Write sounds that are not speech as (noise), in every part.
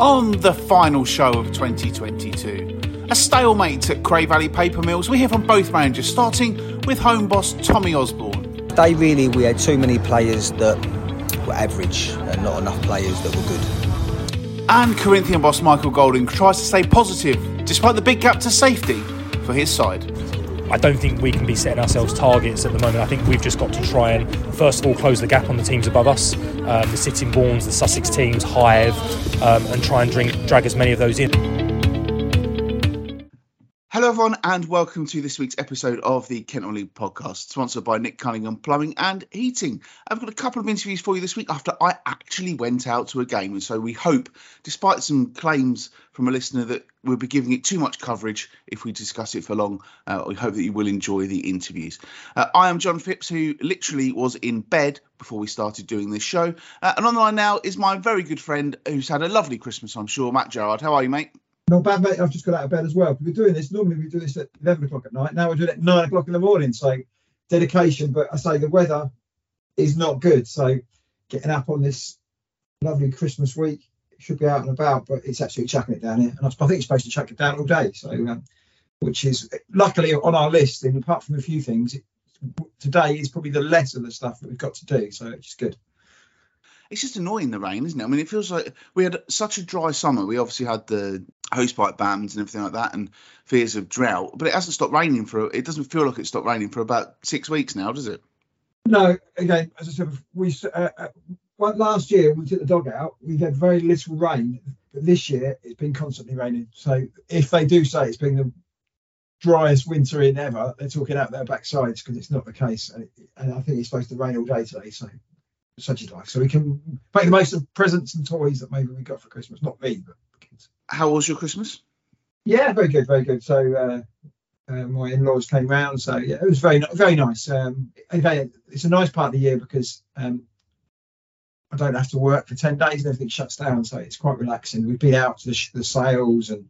on the final show of 2022. A stalemate at Cray Valley Paper Mills. We hear from both managers, starting with home boss Tommy Osborne. Day really, we had too many players that were average and not enough players that were good. And Corinthian boss Michael Golding tries to stay positive despite the big gap to safety for his side. I don't think we can be setting ourselves targets at the moment. I think we've just got to try and, first of all, close the gap on the teams above us, um, the Sittingbournes, the Sussex teams, Hythe, um, and try and drink, drag as many of those in. Hello, everyone, and welcome to this week's episode of the Kent League podcast, sponsored by Nick Cunningham Plumbing and Heating. I've got a couple of interviews for you this week after I actually went out to a game, and so we hope, despite some claims from a listener that we'll be giving it too much coverage if we discuss it for long, uh, we hope that you will enjoy the interviews. Uh, I am Jon Phipps, who literally was in bed before we started doing this show, uh, and on the line now is my very good friend who's had a lovely Christmas, I'm sure, Matt Gerard. How are you, mate? Not bad, mate. I've just got out of bed as well. We're doing this. Normally, we do this at 11 o'clock at night. Now we're doing it at 9 o'clock in the morning. So, dedication. But I say the weather is not good. So, getting up on this lovely Christmas week should be out and about, but it's absolutely chucking it down here. And I think it's supposed to chuck it down all day. So, um, which is luckily on our list. And apart from a few things, it, today is probably the less of the stuff that we've got to do. So, it's just good it's just annoying the rain, isn't it? I mean, it feels like we had such a dry summer. We obviously had the hosepipe bans and everything like that, and fears of drought, but it hasn't stopped raining for. It doesn't feel like it's stopped raining for about six weeks now, does it? No. Again, as I said, we uh, uh, last year we took the dog out. We had very little rain, but this year it's been constantly raining. So if they do say it's been the driest winter in ever, they're talking out their backsides because it's not the case. And, and I think it's supposed to rain all day today. So such is life. So we can make the most of presents and toys that maybe we got for Christmas. Not me, but kids. How was your Christmas? Yeah, very good, very good. So uh, uh, my in-laws came round, so yeah, it was very very nice. Um, it's a nice part of the year because um, I don't have to work for ten days and everything shuts down, so it's quite relaxing. We've been out to the, the sales, and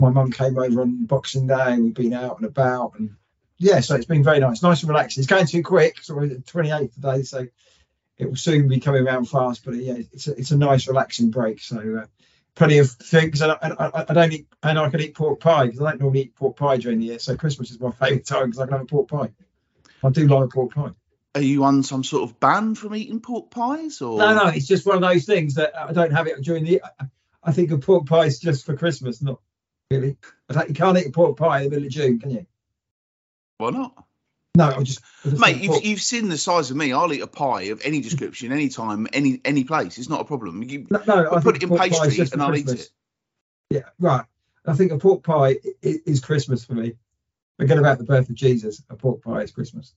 my mum came over on Boxing Day. We've been out and about, and yeah, so it's been very nice, nice and relaxing. It's going too quick, so we're 28 today, so it will soon be coming around fast. But yeah, it's a, it's a nice relaxing break. So uh, plenty of things, and I, I, I, don't eat, and I can eat pork pie because I don't normally eat pork pie during the year. So Christmas is my favourite time because I can have a pork pie. I do like pork pie. Are you on some sort of ban from eating pork pies, or no? No, it's just one of those things that I don't have it during the. I think a pork pie is just for Christmas, not really. You can't eat a pork pie in the middle of June, can you? Why not? No, I just, I mate. You've, you've seen the size of me. I'll eat a pie of any description, any time, any any place. It's not a problem. You no, no I put it in pastry and I'll Christmas. eat it. Yeah, right. I think a pork pie is Christmas for me. Forget about the birth of Jesus. A pork pie is Christmas.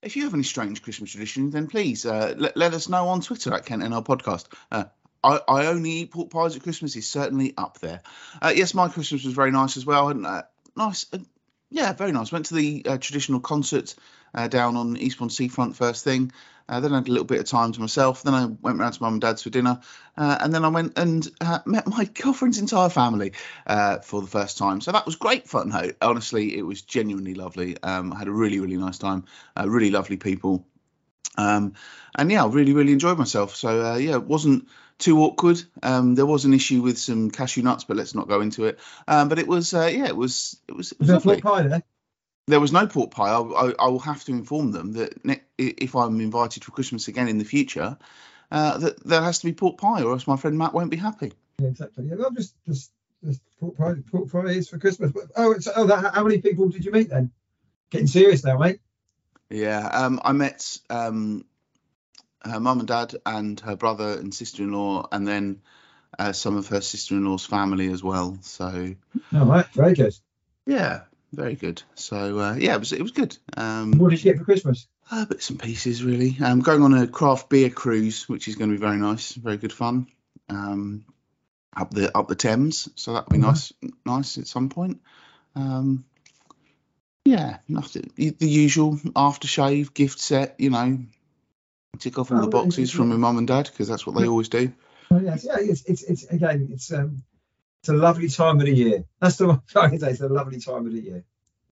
If you have any strange Christmas traditions, then please uh, let, let us know on Twitter at Kent NL Podcast. Uh, I, I, only eat pork pies at Christmas is certainly up there. Uh, yes, my Christmas was very nice as well. And, uh, nice, yeah, very nice. Went to the uh, traditional concert uh, down on Eastbourne Seafront first thing. Uh, then I had a little bit of time to myself. Then I went round to mum and dad's for dinner, uh, and then I went and uh, met my (laughs) girlfriend's entire family uh, for the first time. So that was great fun. Honestly, it was genuinely lovely. Um, I had a really really nice time. really lovely people. Um, and yeah, I really really enjoyed myself. So yeah, it wasn't too awkward. Um, there was an issue with some cashew nuts, but let's not go into it. Um, but it was, uh, yeah, it was, it was. It was, there pork pie there? There was no pork pie. I, I, I, will have to inform them that ne- if I'm invited for Christmas again in the future, uh, that there has to be pork pie, or else my friend Matt won't be happy. Yeah, exactly. Yeah, well, just, just, just pork pie. Pork pie is for Christmas. Oh, it's, oh, that, how many people did you meet then? Getting serious now, mate. Yeah, um, I met um, her mum and dad and her brother and sister-in-law, and then uh, some of her sister-in-law's family as well. So, oh, right, very good. Yeah, very good. So, uh, yeah, it was it was good. Um, what did you get for Christmas? Uh, bits and pieces, really. I'm um, going on a craft beer cruise, which is going to be very nice, very good fun. Um, up the up the Thames, so that'll be mm-hmm. nice, nice at some point. Um, yeah, nothing. The usual aftershave, gift set, you know, tick off all the boxes from my mum and dad because that's what they always do. Oh, yes, yeah, it's, it's, it's again, it's um, it's a lovely time of the year. That's the one (laughs) I can say. It's a lovely time of the year.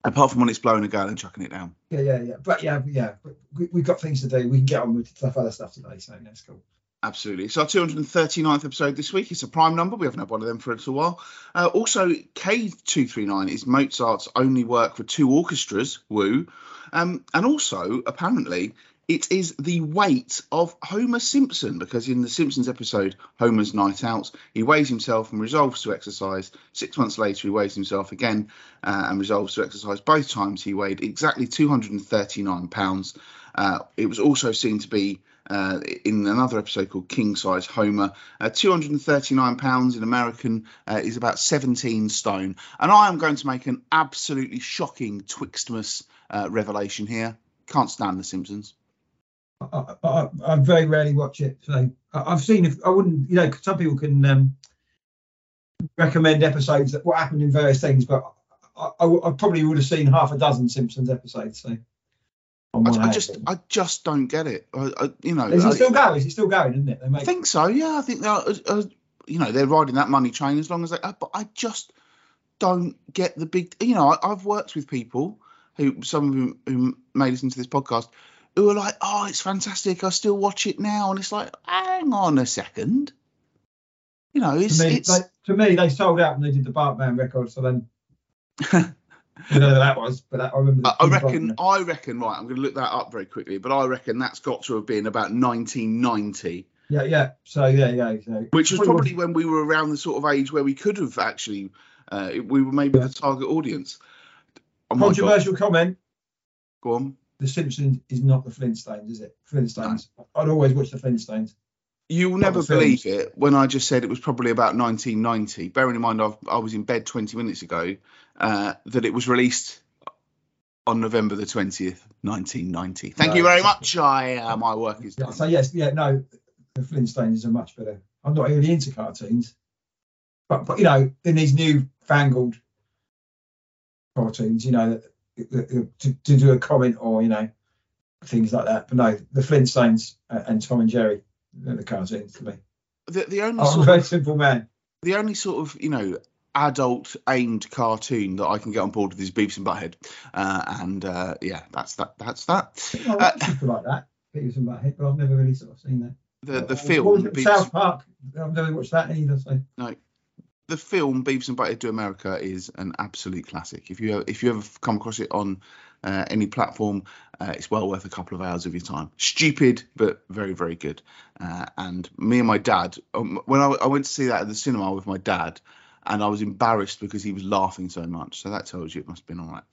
Apart from when it's blowing a gale and chucking it down. Yeah, yeah, yeah. But yeah, yeah. But we, we've got things to do. We can get on with stuff, other stuff today. So that's cool. Absolutely. It's our 239th episode this week. It's a prime number. We haven't had one of them for a little while. Uh, also, K239 is Mozart's only work for two orchestras. Woo. Um, and also, apparently, it is the weight of Homer Simpson because in the Simpsons episode Homer's Night Out, he weighs himself and resolves to exercise. Six months later, he weighs himself again uh, and resolves to exercise. Both times, he weighed exactly 239 pounds. Uh, it was also seen to be uh, in another episode called King Size Homer. Uh, 239 pounds in American uh, is about 17 stone. And I am going to make an absolutely shocking Twixtmas uh, revelation here. Can't stand The Simpsons. I, I, I very rarely watch it. So I, have seen if I wouldn't, you know, some people can um, recommend episodes that what happened in various things, but I, I, I, probably would have seen half a dozen Simpsons episodes. So I, I just, I just don't get it. I, you know, is it still going? Is it still going? Isn't it? I think so. Yeah, I think they're, uh, uh, you know, they're riding that money train as long as they. Uh, but I just don't get the big. You know, I, have worked with people who, some of them who may listen to this podcast, who are like, "Oh, it's fantastic! I still watch it now," and it's like, hang on a second. You know, it's to me, it's... They, to me they sold out when they did the Bartman record. So then, (laughs) you know that was, but that, I remember. I reckon. I reckon. Right, I'm going to look that up very quickly, but I reckon that's got to have been about 1990. Yeah, yeah. So yeah, yeah. So, Which was probably when we were around the sort of age where we could have actually, uh, we were maybe yeah. the target audience. Oh Controversial comment. Go on. The Simpsons is not the Flintstones, is it? Flintstones. No. I'd always watch the Flintstones. You'll never believe it when I just said it was probably about 1990. Bearing in mind I've, i was in bed 20 minutes ago, uh, that it was released on November the 20th, 1990. Thank you very much. I uh, my work is done. So yes, yeah, no, the Flintstones are much better. I'm not really into cartoons, but but you know, in these new fangled cartoons, you know, to, to do a comment or you know things like that. But no, the Flintstones and Tom and Jerry, the cartoons to me. The, the only I'm a very simple man. The only sort of you know adult aimed cartoon that I can get on board with is Beavis and Butthead, uh, and uh, yeah, that's that. That's that. Well, uh, like that, Beavis and Butthead, but I've never really sort of seen that. The the uh, film South Park. I've never watched that either. So no, the film Beavis and Butthead Do America is an absolute classic. If you if you ever come across it on uh, any platform, uh, it's well worth a couple of hours of your time. Stupid, but very very good. Uh, and me and my dad, um, when I, I, went to see that at the cinema with my dad, and I was embarrassed because he was laughing so much. So that tells you it must have been all right.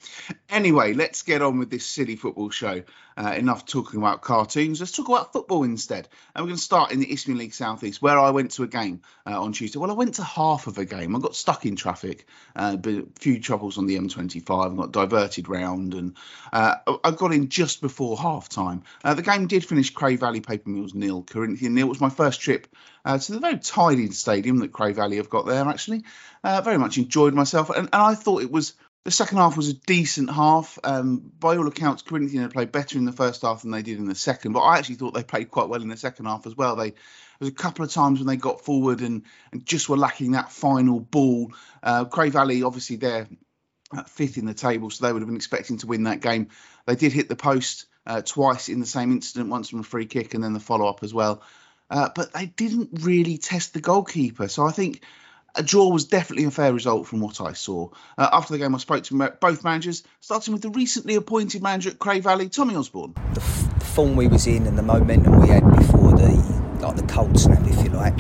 Anyway, let's get on with this silly football show. Uh, enough talking about cartoons. Let's talk about football instead. And we're going to start in the Isthmian League Southeast, where I went to a game uh, on Tuesday. Well, I went to half of a game. I got stuck in traffic, uh, a few troubles on the M25, and got diverted round, and uh, I got in just before half time. Uh, the game did finish Cray Valley Paper Mills nil, Corinthian nil. It was my first trip uh, to the very tidy stadium that Cray Valley have got there, actually. Uh, very much enjoyed myself, and, and I thought it was the second half was a decent half. Um, by all accounts, Corinthians had played better in the first half than they did in the second, but I actually thought they played quite well in the second half as well. They there was a couple of times when they got forward and, and just were lacking that final ball. Uh, Cray Valley, obviously, they're fifth in the table, so they would have been expecting to win that game. They did hit the post uh, twice in the same incident, once from a free kick and then the follow up as well. Uh, but they didn't really test the goalkeeper. So I think a draw was definitely a fair result from what I saw. Uh, after the game, I spoke to both managers, starting with the recently appointed manager at Cray Valley, Tommy Osborne. The, f- the form we was in and the momentum we had before the like the cold snap, if you like.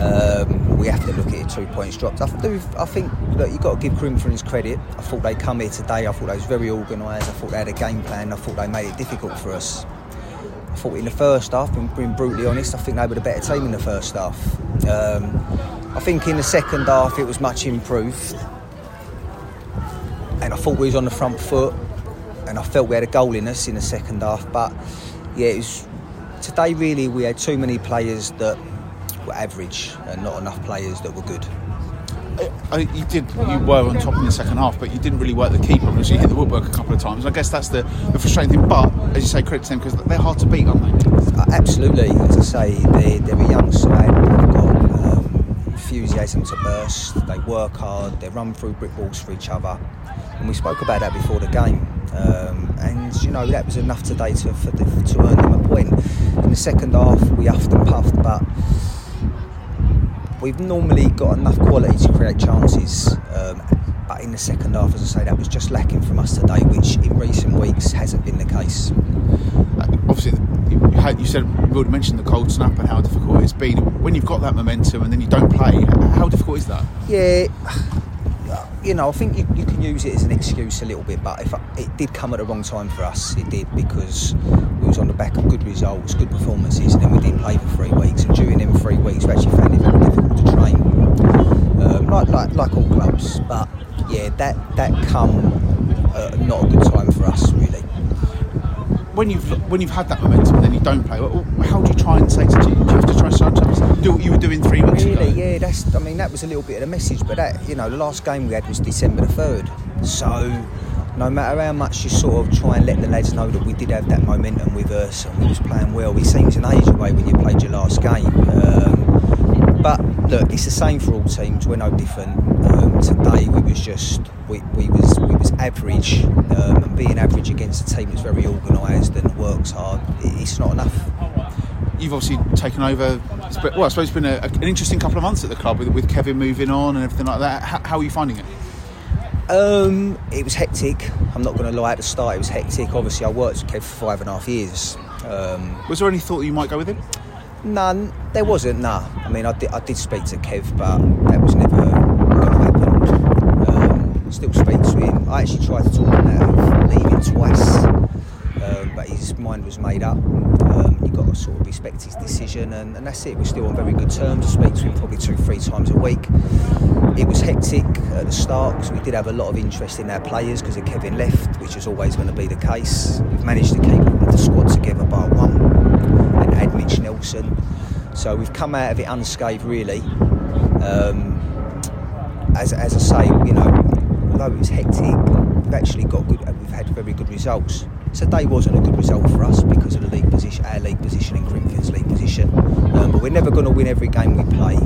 Um, we have to look at it two points dropped. I, do, I think that you've got to give Corinthians credit. I thought they come here today. I thought they was very organised. I thought they had a game plan. I thought they made it difficult for us. I thought in the first half, being, being brutally honest, I think they were the better team in the first half. Um, I think in the second half it was much improved, and I thought we was on the front foot, and I felt we had a goal in us in the second half. But yeah, was today really we had too many players that were average and not enough players that were good. You did. You were on top in the second half, but you didn't really work the keeper because you hit the woodwork a couple of times. I guess that's the, the frustrating thing. But as you say, credit to them because they're hard to beat, aren't they? Uh, absolutely. As I say, they're, they're a young side. They've got um, enthusiasm to burst. They work hard. They run through brick walls for each other. And we spoke about that before the game. Um, and you know that was enough today to the, to earn them a point. In the second half we huffed and puffed, but we've normally got enough quality to create chances. Um, but in the second half, as I say, that was just lacking from us today, which in recent weeks hasn't been the case. Uh, obviously, you, had, you said we already mentioned the cold snap and how difficult it's been. When you've got that momentum and then you don't play, how difficult is that? Yeah, (sighs) you know, I think you, you can use it as an excuse a little bit, but if I, it did come at the wrong time for us, it did because we was on the back of good results, good performances, and then we didn't play for three weeks. And during them three weeks, we actually found it very difficult to train, um, like, like like all clubs. But yeah, that that come uh, not a good time for us really. When you've when you've had that momentum and then you don't play, how do you try and say to do you have to try and do what you were doing three weeks really, ago? yeah, that's. I mean, that was a little bit of a message, but that you know, the last game we had was December the third, so. No matter how much you sort of try and let the lads know that we did have that momentum with us and we was playing well, it seems an age away when you played your last game. Um, but look, it's the same for all teams. We're no different. Um, today we was just we, we was we was average, um, and being average against a team that's very organised and works hard, it's not enough. You've obviously taken over. Well, I suppose it's been a, an interesting couple of months at the club with, with Kevin moving on and everything like that. How, how are you finding it? Um, it was hectic. I'm not going to lie. At the start, it was hectic. Obviously, I worked with Kev for five and a half years. Um, was there any thought that you might go with him? None. There wasn't. Nah. I mean, I did, I did speak to Kev, but that was never going to happen. Um, still speak to him. I actually tried to talk him out of leaving twice, um, but his mind was made up. Um, you've got to sort of respect his decision, and, and that's it. We're still on very good terms. I speak to him probably two, three times a week. It was hectic at the start because we did have a lot of interest in our players because of Kevin left, which is always going to be the case. We've managed to keep the squad together by one Mitch Nelson. So we've come out of it unscathed, really. Um, as, as I say, you know, although it was hectic, we've actually got good. We've had very good results. Today wasn't a good result for us because of the league position, our league position and Corinthians' league position. Um, but we're never going to win every game we play.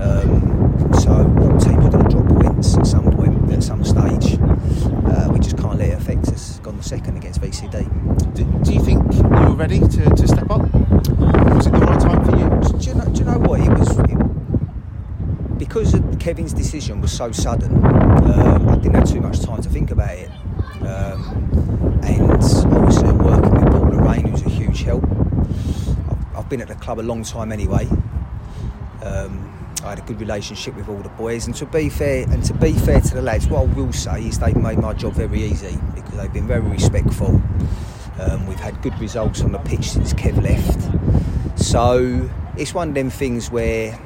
Um, so all teams are going to drop points at some point, at some stage. Uh, we just can't let it affect us. Gone the second against VCD. Do, do you think you were ready to, to step up? Was it the right time for you? Do you know, do you know what? It was it, because Kevin's decision was so sudden. Um, I didn't have too much time to think about it. Um, and obviously, working with Paul Lorraine, who's a huge help. I've, I've been at the club a long time anyway. Um, I had a good relationship with all the boys, and to be fair, and to be fair to the lads, what I will say is they've made my job very easy because they've been very respectful. Um, we've had good results on the pitch since Kev left, so it's one of them things where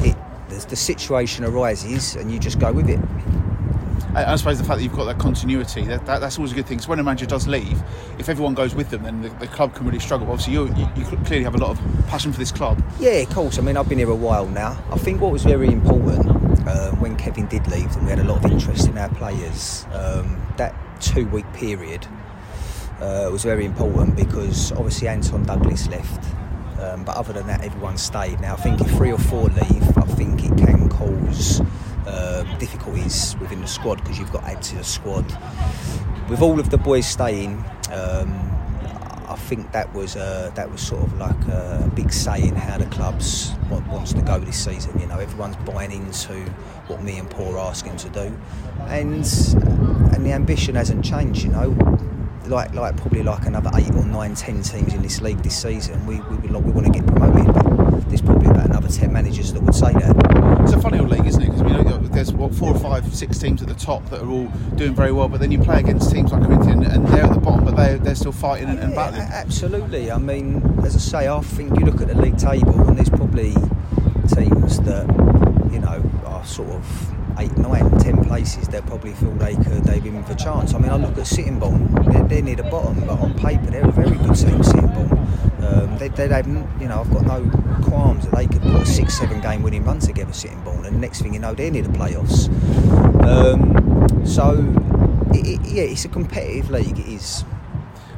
it, the, the situation arises and you just go with it. I, suppose the fact that you've got that continuity, that, that, that's always a good thing. Because when a manager does leave, if everyone goes with them, then the, the club can really struggle. Obviously, you, you, you clearly have a lot of passion for this club. Yeah, of course. I mean, I've been here a while now. I think what was very important uh, when Kevin did leave, and we had a lot of interest in our players, um, that two week period uh, was very important because obviously Anton Douglas left. Um, but other than that, everyone stayed. Now, I think if three or four leave, I think it can cause um, difficulties within the squad because you've got to to the squad. With all of the boys staying, um, I think that was uh, that was sort of like a big say in how the clubs want, wants to go this season. You know, everyone's buying into what me and Paul are asking to do, and and the ambition hasn't changed. You know, like like probably like another eight or nine, ten teams in this league this season. We we, we want to get promoted, but there's probably about another ten managers that would say that. It's a funny old league, isn't it? Because we know there's what four or five, six teams at the top that are all doing very well, but then you play against teams like Corinthian and they're at the bottom, but they they're still fighting and, and battling. absolutely. I mean, as I say, I think you look at the league table and there's probably teams that you know are sort of eight, nine, ten places. They probably feel they could they've with a chance. I mean, I look at Sittingbourne; they're, they're near the bottom, but on paper they're a very good team. Sittingbourne. Um, they, they, they've, you know, I've got no qualms that they could put a six, seven game winning run together, Sittingbourne, and next thing you know, they're near the playoffs. Um, so, it, it, yeah, it's a competitive league. It is.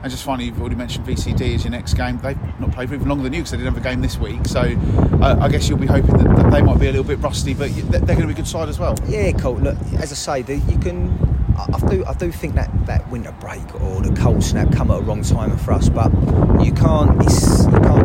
And just finally, you've already mentioned VCD as your next game. They've not played for even longer than you because they didn't have a game this week. So uh, I guess you'll be hoping that, that they might be a little bit rusty, but they're going to be a good side as well. Yeah, cool. Look, as I say, the, you can. I, do. I do think that that winter break or the cold snap come at a wrong time for us, but you can't. You can't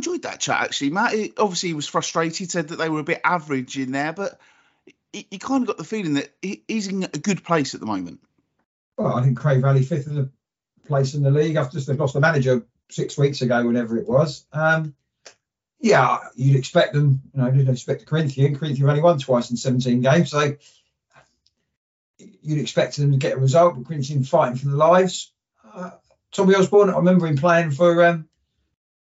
chat actually. Matt he, obviously he was frustrated, said that they were a bit average in there, but he, kind of got the feeling that he, he's in a good place at the moment. Well, I think Cray Valley fifth in the place in the league after they've lost the manager six weeks ago, whenever it was. Um, yeah, you'd expect them. You know, you'd expect the Corinthian. Corinthian only won twice in 17 games, so you'd expect them to get a result. But Corinthian fighting for their lives. Uh, Tommy Osborne, I remember him playing for um,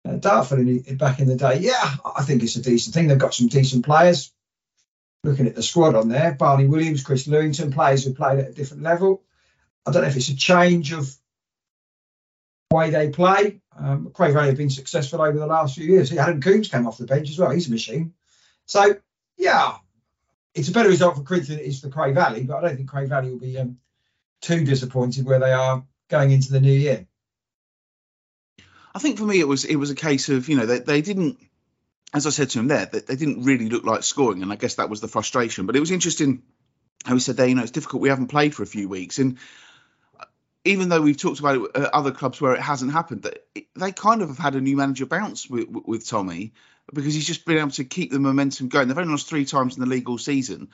uh, Dartford in, back in the day. Yeah, I think it's a decent thing. They've got some decent players. Looking at the squad on there, Barney Williams, Chris Lewington, players who played at a different level. I don't know if it's a change of way they play. Um, Cray Valley have been successful over the last few years. Adam Coombs came off the bench as well. He's a machine. So, yeah, it's a better result for Corinthians than it is for Cray Valley, but I don't think Cray Valley will be um, too disappointed where they are going into the new year. I think for me it was it was a case of you know they, they didn't as I said to him there they, they didn't really look like scoring and I guess that was the frustration but it was interesting how he said there you know it's difficult we haven't played for a few weeks and even though we've talked about it, uh, other clubs where it hasn't happened, they, they kind of have had a new manager bounce with, with, Tommy because he's just been able to keep the momentum going. They've only lost three times in the league all season,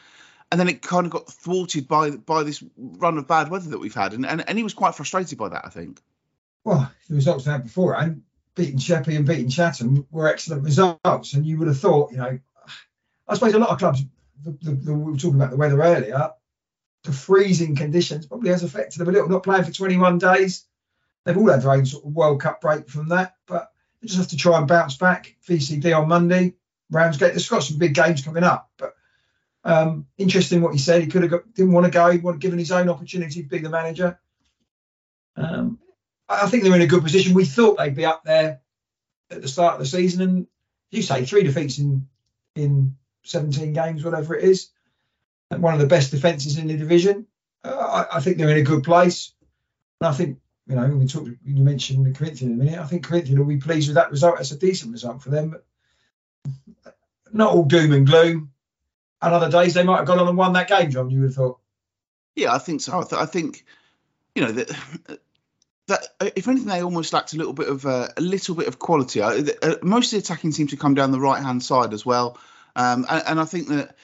and then it kind of got thwarted by by this run of bad weather that we've had, and and, and he was quite frustrated by that. I think. Well, the results they had before and beating Sheppey and beating Chatham were excellent results, and you would have thought, you know, I suppose a lot of clubs. The, the, the, we were talking about the weather earlier the freezing conditions probably has affected them a little. Not playing for 21 days. They've all had their own sort of World Cup break from that, but they just have to try and bounce back. VCD on Monday, Ramsgate. There's got some big games coming up, but um, interesting what he said. He could have got, didn't want to go. He wanted given his own opportunity to be the manager. Um, I think they're in a good position. We thought they'd be up there at the start of the season, and you say three defeats in in 17 games, whatever it is one of the best defences in the division. Uh, I, I, think they're in a good place. And I think, you know, we talked, you mentioned the Corinthian in a minute. I think Corinthian will be pleased with that result. That's a decent result for them, but not all doom and gloom. And other days they might have gone on and won that game, Jon, you would have thought. Yeah, I think so. I, th- I think, you know, that. That if anything, they almost lacked a little bit of uh, a little bit of quality. Uh, uh, most of the attacking seems to come down the right hand side as well, um, and, and I think that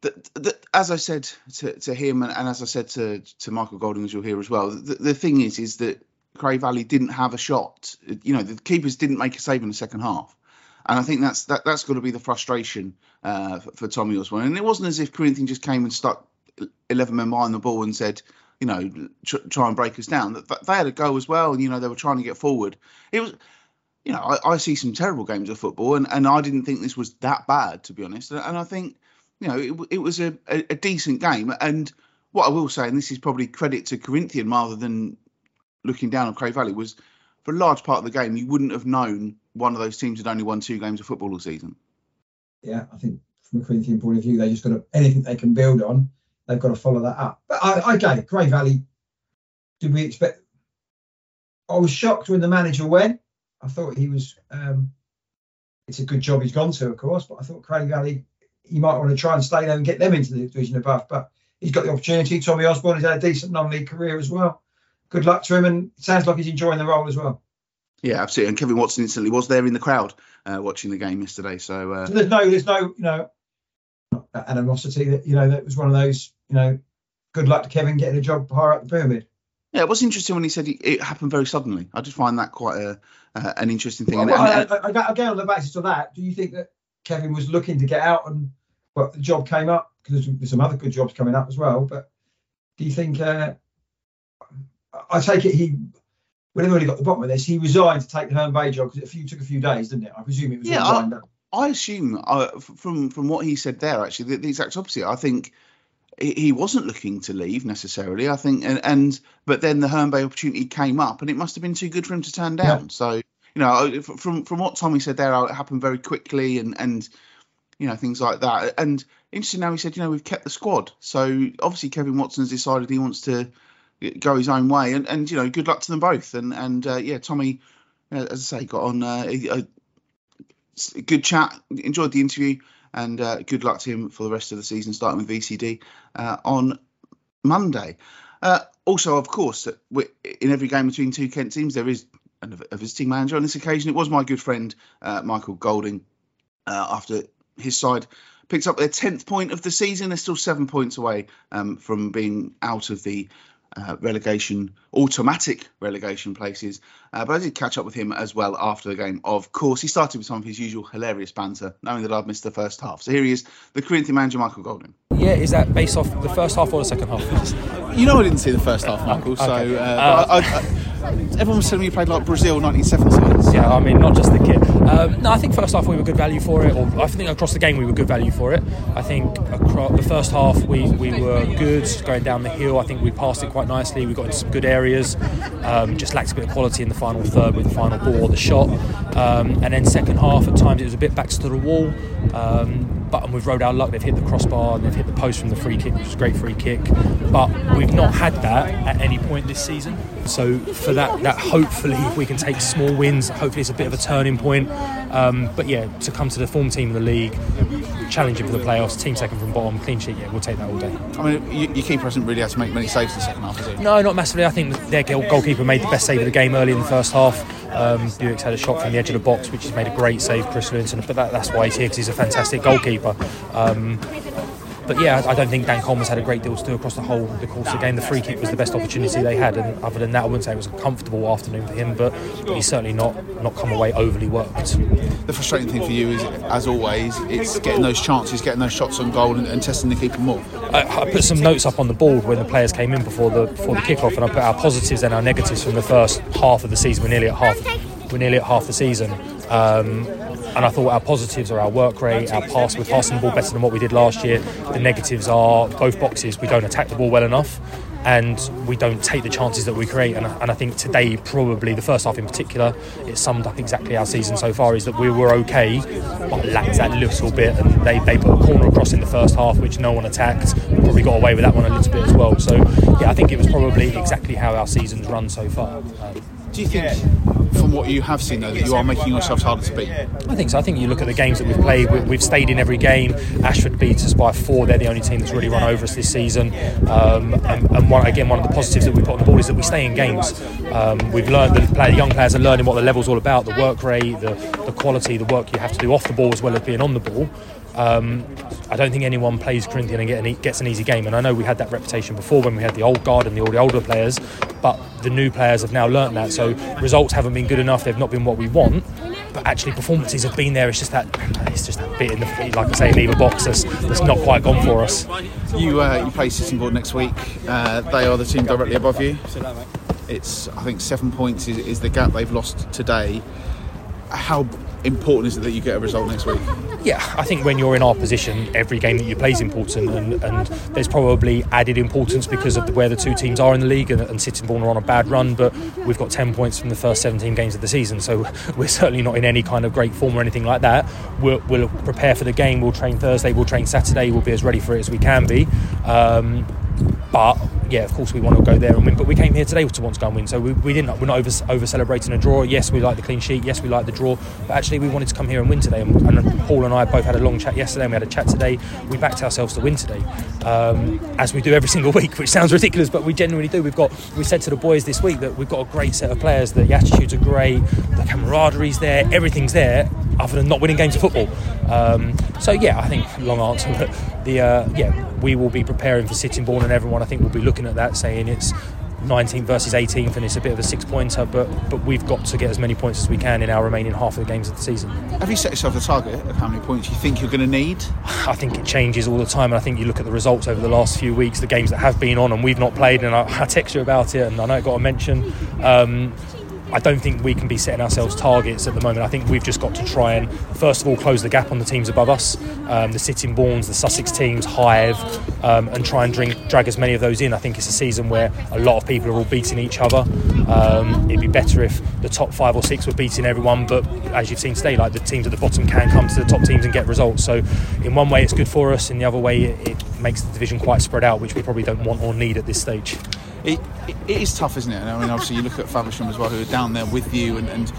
that, that, as I said to, to him, and, and, as I said to, to Michael Golding, as you'll hear as well, the, the thing is, is that Cray Valley didn't have a shot. You know, the keepers didn't make a save in the second half, and I think that's that, that's got to be the frustration uh, for, for, Tommy Osborne. And it wasn't as if Corinthians just came and stuck eleven men behind the ball and said, you know, tr- try and break us down. They had a go as well, and you know they were trying to get forward. It was you know, I, I, see some terrible games of football, and, and I didn't think this was that bad, to be honest. And I think you know, it, it was a, a, a, decent game. And what I will say, and this is probably credit to Corinthian rather than looking down on Cray Valley, was for a large part of the game, you wouldn't have known one of those teams had only won two games of football all season. Yeah, I think from a Corinthian point of view, they just got to anything they can build on, they've got to follow that up. But I, okay, Cray Valley, did we expect? I was shocked when the manager went. I thought he was. Um, it's a good job he's gone to, of course, but I thought Cray Valley you might want to try and stay there and get them into the division above. But he's got the opportunity. Tommy Osborne has had a decent non-league career as well. Good luck to him, and it sounds like he's enjoying the role as well. Yeah, absolutely. And Kevin Watson instantly was there in the crowd uh, watching the game yesterday. So, uh... so, there's no, there's no, you know, animosity. That you know, that was one of those, you know, good luck to Kevin getting a job higher up the pyramid. Yeah, it was interesting when he said it happened very suddenly. I just find that quite a, uh, an interesting thing. Well, and, well, I, I, again, on the basis of that, do you think that Kevin was looking to get out and but the job came up because there's, some other good jobs coming up as well. But do you think? Uh, I take it he, whenever he really got the bottom of this, he resigned to take the Herne Bay job because it took a few days, didn't it? I presume it was yeah. I, I, assume uh, from from what he said there, actually, the, the exact opposite. I think he wasn't looking to leave necessarily. I think, and, and but then the Herne Bay opportunity came up, and it must have been too good for him to turn down. Yeah. So you know, from from what Tommy said there, it happened very quickly, and and you know things like that. And interesting now he said, you know, we've kept the squad. So obviously Kevin Watson has decided he wants to go his own way, and and you know, good luck to them both. And and uh, yeah, Tommy, uh, as I say, got on uh, a, a, good chat, enjoyed the interview, and uh, good luck to him for the rest of the season, starting with VCD uh, on Monday. Uh, also, of course, in every game between two Kent teams, there is a visiting manager on this occasion. It was my good friend uh, Michael Golding. Uh, after his side picked up their tenth point of the season, they're still seven points away um, from being out of the uh, relegation, automatic relegation places. Uh, but I did catch up with him as well after the game. Of course, he started with some of his usual hilarious banter, knowing that I'd missed the first half. So here he is, the Corinthian manager, Michael Golding. Yeah, is that based off the first half or the second half? You know, I didn't see the first half, Michael. So Okay. uh, Uh, I, I, I, everyone was telling me you played like Brazil 1970s. Yeah, I mean, not just the kit. Um, no, I think first half we were good value for it, or I think across the game we were good value for it. I think across the first half we, we were good going down the hill. I think we passed it quite nicely. We got into some good areas. Um, just lacked a bit of quality in the final third with the final ball or the shot. Um, and then second half at times it was a bit backs to the wall. Um, but and we've rode our luck. They've hit the crossbar and they've hit the post from the free kick, which was a great free kick. But we've not had that at any point this season. So for that, that hopefully we can take small wins. Hopefully it's a bit of a turning point. Um, but yeah, to come to the form team of the league, challenging for the playoffs, team second from bottom, clean sheet. Yeah, we'll take that all day. I mean, you, your keeper hasn't really had to make many saves in the second half, has he? No, not massively. I think their goalkeeper made the best save of the game early in the first half. Um, Buick's had a shot from the edge of the box, which has made a great save, Chris Lewington. But that, that's why he's here, because he's a fantastic goalkeeper. Um, but yeah, I don't think Dan Coleman's had a great deal to do across the whole the course of the game. The free kick was the best opportunity they had, and other than that, I wouldn't say it was a comfortable afternoon for him. But, but he's certainly not not come away overly worked. The frustrating thing for you is, as always, it's getting those chances, getting those shots on goal, and, and testing the keeper more. I, I put some notes up on the board when the players came in before the before the kickoff, and I put our positives and our negatives from the first half of the season. We're nearly at half. We're nearly at half the season. Um, and I thought our positives are our work rate, our pass. We're passing the ball better than what we did last year. The negatives are both boxes. We don't attack the ball well enough, and we don't take the chances that we create. And, I- and I think today, probably the first half in particular, it summed up exactly our season so far. Is that we were okay, but lacked that little bit. And they, they put a corner across in the first half, which no one attacked. We probably got away with that one a little bit as well. So yeah, I think it was probably exactly how our season's run so far. Um, Do you think, from what you have seen, though, that you are making yourselves harder to beat? I think so. I think you look at the games that we've played. we- We've stayed in every game. Ashford beat us by four. They're the only team that's really run over us this season. Um, and and one, again, one of the positives that we put on the board is that we stay in games. Um, we've learned play, the young players are learning what the level's all about, the work rate, the, the quality, the work you have to do off the ball as well as being on the ball. Um, I don't think anyone plays Corinthian and get an, gets an easy game. And I know we had that reputation before when we had the old guard and the, all the older players, but the new players have now learnt that. So results haven't been good enough. They've not been what we want. But actually, performances have been there. It's just that it's just that bit in the like I say, leave a box that's, that's not quite gone for us. You uh, you play Sittingbourne next week. Uh, they are the team directly above you. It's I think seven points is, is the gap they've lost today. How important is it that you get a result next week? Yeah, I think when you're in our position, every game that you play is important, and, and there's probably added importance because of the, where the two teams are in the league, and, and are on a bad run, but we've got 10 points from the first 17 games of the season, so (laughs) we're certainly not in any kind of great form or anything like that. We'll, we'll prepare for the game, we'll train Thursday, we'll train Saturday, we'll be as ready for it as we can be. Um, but yeah, of course we want to go there and win. But we came here today to want to go and win, so we, we didn't. We're not over, over celebrating a draw. Yes, we like the clean sheet. Yes, we like the draw. But actually, we wanted to come here and win today. And, and Paul and I both had a long chat yesterday, and we had a chat today. We backed ourselves to win today, um, as we do every (laughs) single week, which sounds ridiculous, but we genuinely do. We've got. We said to the boys this week that we've got a great set of players. The attitudes are great. The camaraderie's there. Everything's there. Other than not winning games of football, um, so yeah, I think long answer, but the uh, yeah, we will be preparing for Sittingbourne, and everyone I think will be looking at that, saying it's 19th versus 18th, and it's a bit of a six pointer, but but we've got to get as many points as we can in our remaining half of the games of the season. Have you set yourself a target of how many points you think you're going to need? I think it changes all the time, and I think you look at the results over the last few weeks, the games that have been on, and we've not played, and I, I text you about it, and I know it got a mention. Um, I don't think we can be setting ourselves targets at the moment. I think we've just got to try and, first of all, close the gap on the teams above us, um, the Sittingbournes, the Sussex teams, Hythe, um, and try and drink, drag as many of those in. I think it's a season where a lot of people are all beating each other. Um, it'd be better if the top five or six were beating everyone, but as you've seen today, like the teams at the bottom can come to the top teams and get results. So, in one way, it's good for us. In the other way, it, it makes the division quite spread out, which we probably don't want or need at this stage. It, it, it is tough, isn't it? And I mean, obviously, you look at Faversham as well, who are down there with you, and, and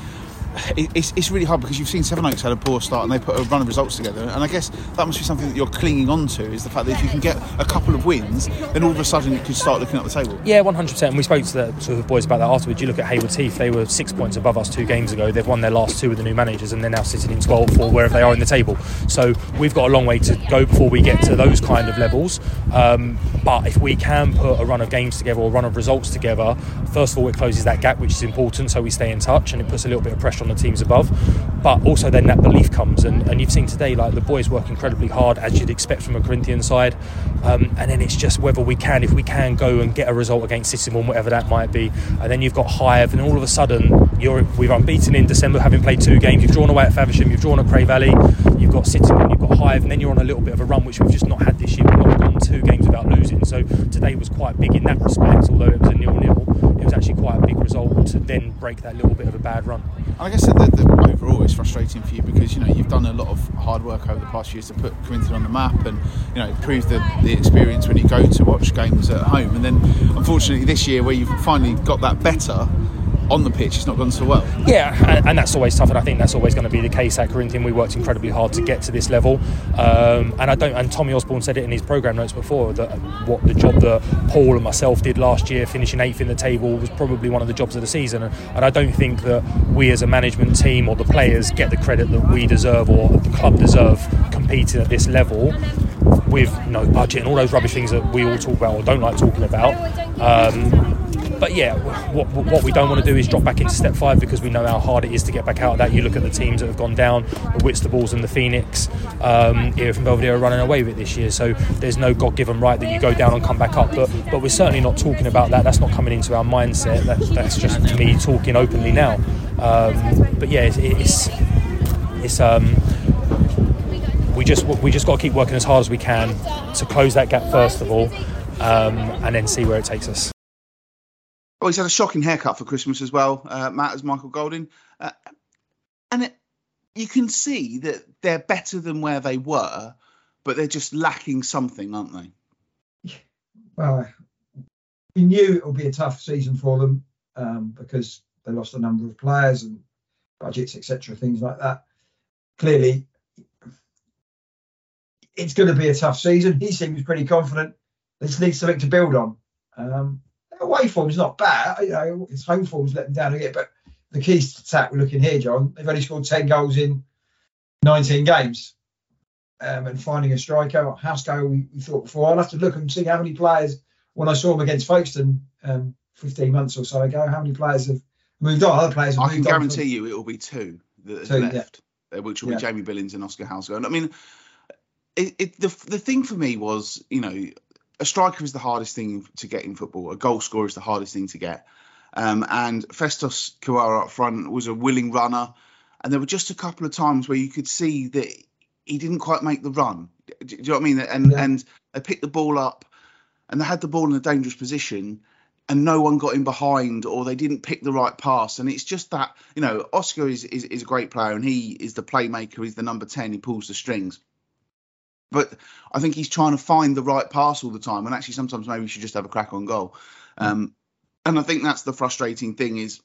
it's, it's really hard because you've seen Sevenoaks had a poor start and they put a run of results together. And I guess that must be something that you're clinging on to is the fact that if you can get a couple of wins, then all of a sudden you could start looking at the table. Yeah, 100%. And we spoke to the, to the boys about that afterwards. You look at Haywards Heath, they were six points above us two games ago. They've won their last two with the new managers and they're now sitting in 12th or wherever they are in the table. So we've got a long way to go before we get to those kind of levels. Um, but if we can put a run of games together or a run of results together, first of all, it closes that gap, which is important, so we stay in touch and it puts a little bit of pressure on the teams above. But also, then that belief comes, and, and you've seen today, like the boys work incredibly hard, as you'd expect from a Corinthian side. Um, and then it's just whether we can, if we can go and get a result against Sittingbourne, whatever that might be. And then you've got Hythe, and all of a sudden, you're we're unbeaten in December, having played two games. You've drawn away at Faversham, you've drawn at Cray Valley, you've got Sittingbourne, you've got Hythe, and then you're on a little bit of a run, which we've just not had this year. We've not gone two games without losing. So today was quite big in that respect, although it was a nil-nil. Was actually quite a big result to then break that little bit of a bad run. I guess that, that, that overall it's frustrating for you because you know you've done a lot of hard work over the past years to put Corinthian on the map and you know improve the, the experience when you go to watch games at home. And then unfortunately this year where you've finally got that better, on the pitch, it's not gone so well. Yeah, and, that's always tough, and I think that's always going to be the case at Corinthian. We worked incredibly hard to get to this level, um, and I don't. And Tommy Osborne said it in his program notes before that what the job that Paul and myself did last year, finishing eighth in the table, was probably one of the jobs of the season. And, and I don't think that we as a management team or the players get the credit that we deserve or the club deserve competing at this level with no budget and all those rubbish things that we all talk about or don't like talking about. Um, but yeah, what, what we don't want to do is drop back into step five because we know how hard it is to get back out of that. You look at the teams that have gone down, the Whitstables and the Phoenix, um, here from Belvedere are running away with it this year. So there's no God-given right that you go down and come back up. But but we're certainly not talking about that. That's not coming into our mindset. That, that's just me talking openly now. Um, but yeah, it's it's, it's um, we just we just got to keep working as hard as we can to close that gap first of all, um, and then see where it takes us. Oh, he's had a shocking haircut for Christmas as well, uh, Matt, as Michael Golding. Uh, and it, you can see that they're better than where they were, but they're just lacking something, aren't they? Well, we knew it would be a tough season for them um, because they lost a number of players and budgets, etc., things like that. Clearly, it's going to be a tough season. He seems pretty confident. This needs something to build on. Um, away form's not bad. You know, his home form's let them down a bit, but the keys to attack we're looking here, Jon. They've only scored ten goals in 19 games. Um, and finding a striker, Housego, we, we, thought before. I'll have to look and see how many players, when I saw him against Folkestone um, 15 months or so ago, how many players have moved on. Other players have I can guarantee you it will be two that two, left, yeah. Uh, which will yeah. be Jamie Billings and Oscar Housego. And I mean, it, it, the, the thing for me was, you know, a striker is the hardest thing to get in football. A goal scorer is the hardest thing to get. Um, and Festus Kawara up front was a willing runner, and there were just a couple of times where you could see that he didn't quite make the run. Do, you know what I mean? And yeah. and they picked the ball up, and they had the ball in a dangerous position, and no one got in behind, or they didn't pick the right pass. And it's just that you know Oscar is is, is a great player, and he is the playmaker. He's the number ten. He pulls the strings but I think he's trying to find the right pass all the time. And actually, sometimes maybe he should just have a crack on goal. Mm. Um, and I think that's the frustrating thing is,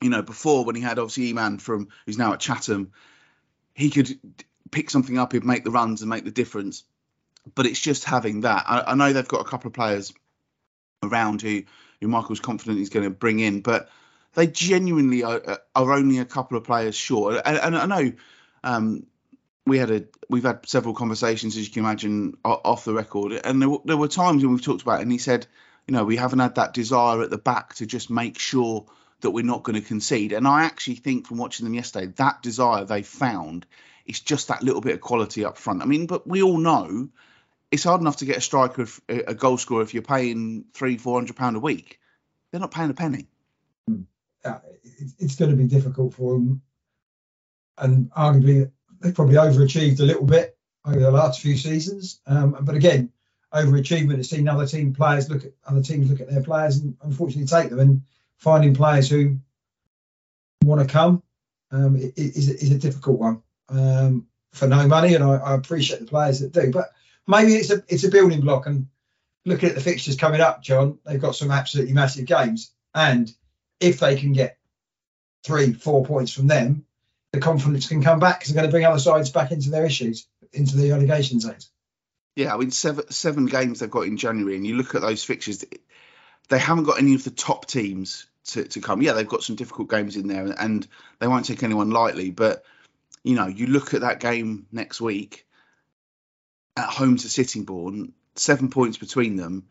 you know, before when he had obviously Eman from who's now at Chatham, he could pick something up, he'd make the runs and make the difference. But it's just having that. I, I know they've got a couple of players around who who Michael's confident he's going to bring in, but they genuinely are, are only a couple of players short. And, and I know um, we had a we've had several conversations as you can imagine off the record. And there, there were times when we've talked about it and he said you know we haven't had that desire at the back to just make sure that we're not going to concede. And i actually think from watching them yesterday that desire they found is just that little bit of quality up front. I mean but we all know it's hard enough to get a striker a goal scorer if you're paying three four hundred pound a week. They're not paying a penny. Uh, it's going to be difficult for them and arguably they've probably overachieved a little bit over the last few seasons. Um, but again, overachievement has seen other team players look at other teams look at their players and unfortunately take them and finding players who want to come um, is, is a difficult one um, for no money. And I, I, appreciate the players that do, but maybe it's a it's a building block. And looking at the fixtures coming up, Jon, they've got some absolutely massive games. And if they can get three, four points from them, the confidence can come back because they're going to bring other sides back into their issues, into the relegation. Yeah, I mean seven seven games they've got in January, and you look at those fixtures, they haven't got any of the top teams to, to come. Yeah, they've got some difficult games in there, and they won't take anyone lightly. But you know, you look at that game next week at home to Sittingbourne, seven points between them.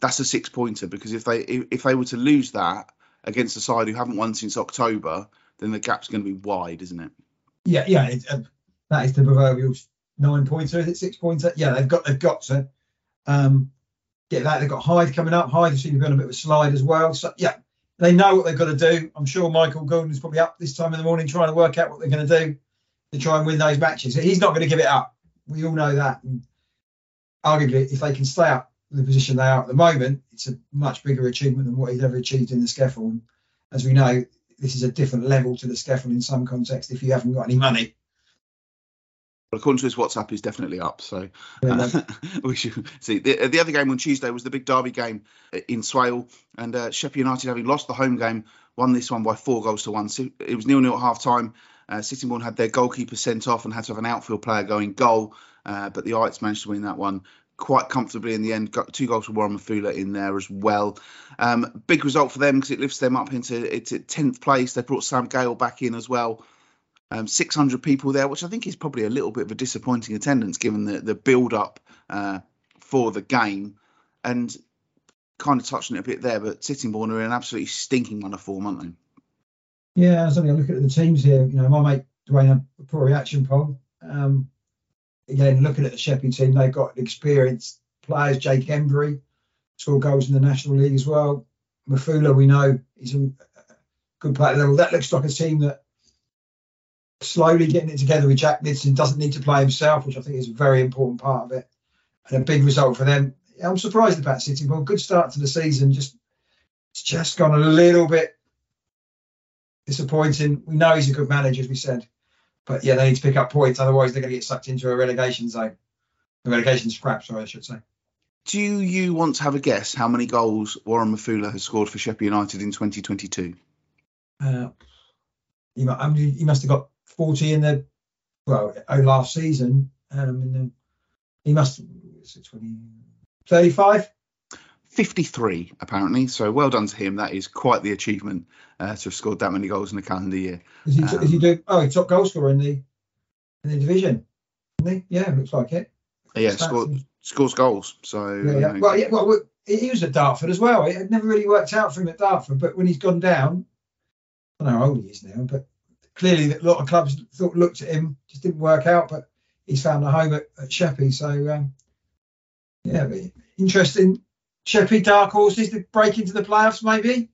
That's a six pointer because if they if they were to lose that against a side who haven't won since October, then the gap's going to be wide, isn't it? Yeah, yeah, it, uh, that is the proverbial nine pointer. Is it six pointer? Yeah, they've got they've got to um, get that. They've got Hythe coming up. Hythe seem to be on a bit of a slide as well. So yeah, they know what they've got to do. I'm sure Michael Golding's probably up this time in the morning trying to work out what they're going to do to try and win those matches. He's not going to give it up. We all know that. And arguably, if they can stay up in the position they are at the moment, it's a much bigger achievement than what he's ever achieved in the SCEFL. And as we know, this is a different level to the SCEFL in some context if you haven't got any money. Well, according to his WhatsApp, he's definitely up. So uh, (laughs) we should see. The, the, other game on Tuesday was the big derby game in Swale, and uh, Sheppey United, having lost the home game, won this one by four goals to one. So it was nil nil at half time. Uh, Sittingbourne had their goalkeeper sent off and had to have an outfield player going goal, uh, but the Ites managed to win that one quite comfortably in the end. Got two goals for Warren Mfula in there as well. Um, big result for them because it lifts them up into into tenth place. They brought Sam Gale back in as well. Um, 600 people there, which I think is probably a little bit of a disappointing attendance given the the build up uh, for the game. And kind of touching it a bit there, but Sittingbourne are in an absolutely stinking run of form, aren't they? Yeah, I was only looking at the teams here. You know, my mate Dwayne had a poor reaction poll. Um, again, looking at the Sheppey team, they've got experienced players. Jake Embry scored goals in the National League as well. Mfula, we know, he's a good player level. That looks like a team that slowly getting it together with Jack Nidson doesn't need to play himself, which I think is a very important part of it. And a big result for them. I'm surprised about Sittingbourne. Good start to the season. Just it's just gone a little bit disappointing. We know he's a good manager, as we said, but yeah, they need to pick up points. Otherwise, they're going to get sucked into a relegation zone, a relegation scrap. Sorry, I should say. Do you want to have a guess how many goals Warren Mfula has scored for Sheppey United in 2022? Uh, he, he must have got 40 in the well oh, last season. Um, in the, he must 20, 35. 53 apparently. So well done to him. That is quite the achievement uh, to have scored that many goals in a calendar year. Is he, um, is he doing? Oh, he's top goal scorer in the in the division. Isn't he? Yeah, looks like it. Yeah, score, scores goals. So yeah, yeah. well, yeah, well, he was at Dartford as well. It never really worked out for him at Dartford, but when he's gone down, I don't know how old he is now, but clearly a lot of clubs thought looked at him, just didn't work out. But he's found a home at, at Sheppey. So um, yeah, interesting Sheppey dark horses to break into the playoffs, maybe.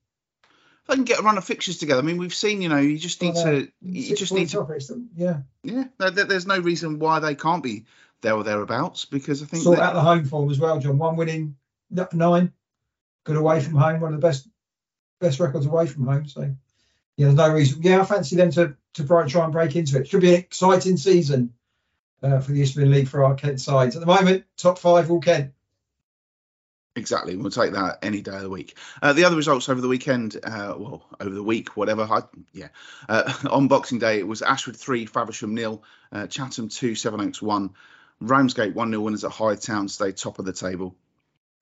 If they can get a run of fixtures together. I mean, we've seen, you know, you just need to, you just need to, yeah, yeah. There's no reason why they can't be there or thereabouts because I think sort out the home form as well, Jon. One winning nine, good away from home, one of the best best records away from home. So yeah, there's no reason. Yeah, I fancy them to to try and break into it. Should be an exciting season uh, for the Eastern League for our Kent sides. At the moment, top five all Kent. Exactly. We'll take that any day of the week. Uh, the other results over the weekend, uh, well, over the week, whatever. I, yeah. Uh, (laughs) on Boxing Day, it was Ashford 3, Faversham nil, uh, Chatham 2, Sevenoaks 1, Ramsgate 1 0 winners at Hythe Town stay top of the table.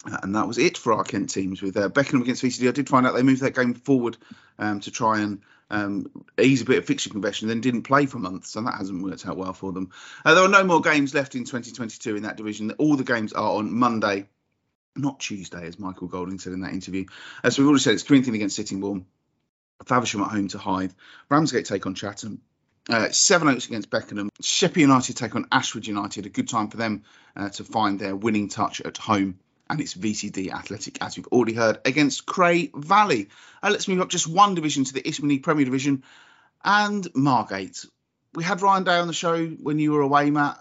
Uh, and that was it for our Kent teams with uh, Beckenham against VCD. I did find out they moved that game forward um, to try and um, ease a bit of fixture congestion, then didn't play for months, and that hasn't worked out well for them. there are no more games left in 2022 in that division. All the games are on Monday not Tuesday, as Michael Golding said in that interview. As we've already said, it's Corinthian against Sittingbourne, Faversham at home to Hythe, Ramsgate take on Chatham, uh, Sevenoaks against Beckenham, Sheppey United take on Ashford United. A good time for them uh, to find their winning touch at home. And it's VCD Athletic, as we've already heard, against Cray Valley. Uh, let's move up just one division to the Isthmian League Premier Division and Margate. We had Ryan Day on the show when you were away, Matt.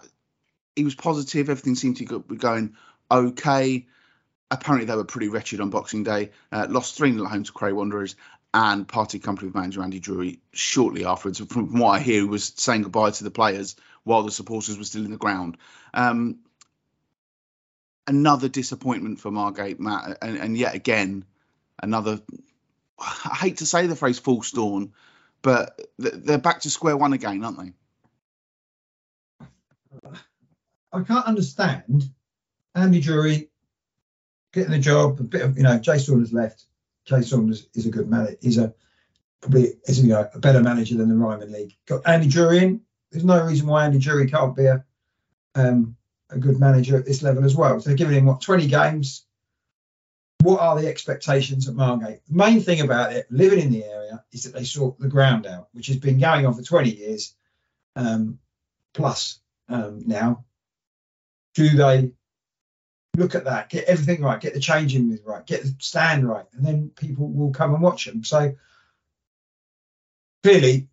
He was positive. Everything seemed to be going okay apparently they were pretty wretched on Boxing Day. Uh, lost 3 0 home to Cray Wanderers and parted company with manager Andy Drury shortly afterwards. (laughs) From what I hear, he was saying goodbye to the players while the supporters were still in the ground. Um, another disappointment for Margate, Matt, and, and, yet again, another. I hate to say the phrase false dawn, but they're back to square one again, aren't they? I can't understand Andy Drury getting the job. A bit of you know, Jay Saunders left. Jay Saunders is a good man. He's a probably is you know, a better manager than the Ryman League. Got Andy Drury in. There's no reason why Andy Drury can't be a um, a good manager at this level as well. So they're giving him what 20 games. What are the expectations at Margate? The main thing about it, living in the area, is that they sort the ground out, which has been going on for 20 years um, plus um, now. Do they look at that, get everything right, get the changing with right, get the stand right, and then people will come and watch them. So clearly,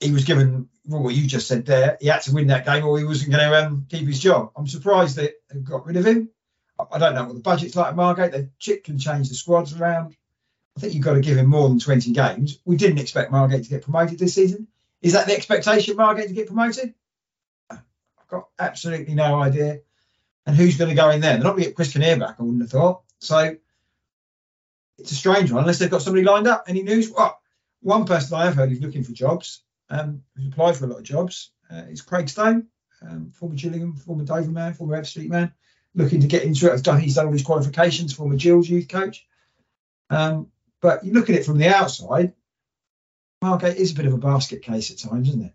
he was given well, what you just said there. He had to win that game, or he wasn't going to um, keep his job. I'm surprised that they got rid of him. I don't know what the budget's like at Margate. The chip can change the squads around. I think you've got to give him more than 20 games. We didn't expect Margate to get promoted this season. Is that the expectation, Margate to get promoted? I've got absolutely no idea. And who's going to go in there? They're not going to get Chris Kinnear back, I wouldn't have thought. So it's a strange one, unless they've got somebody lined up. Any news? Well, one person I have heard is looking for jobs, um, who's applied for a lot of jobs, uh, is Craig Stone, um, former Gillingham, former Dover man, former Ebbsfleet man, looking to get into it. He's done all his qualifications, former Gills youth coach. Um, but you look at it from the outside, Margate is a bit of a basket case at times, isn't it?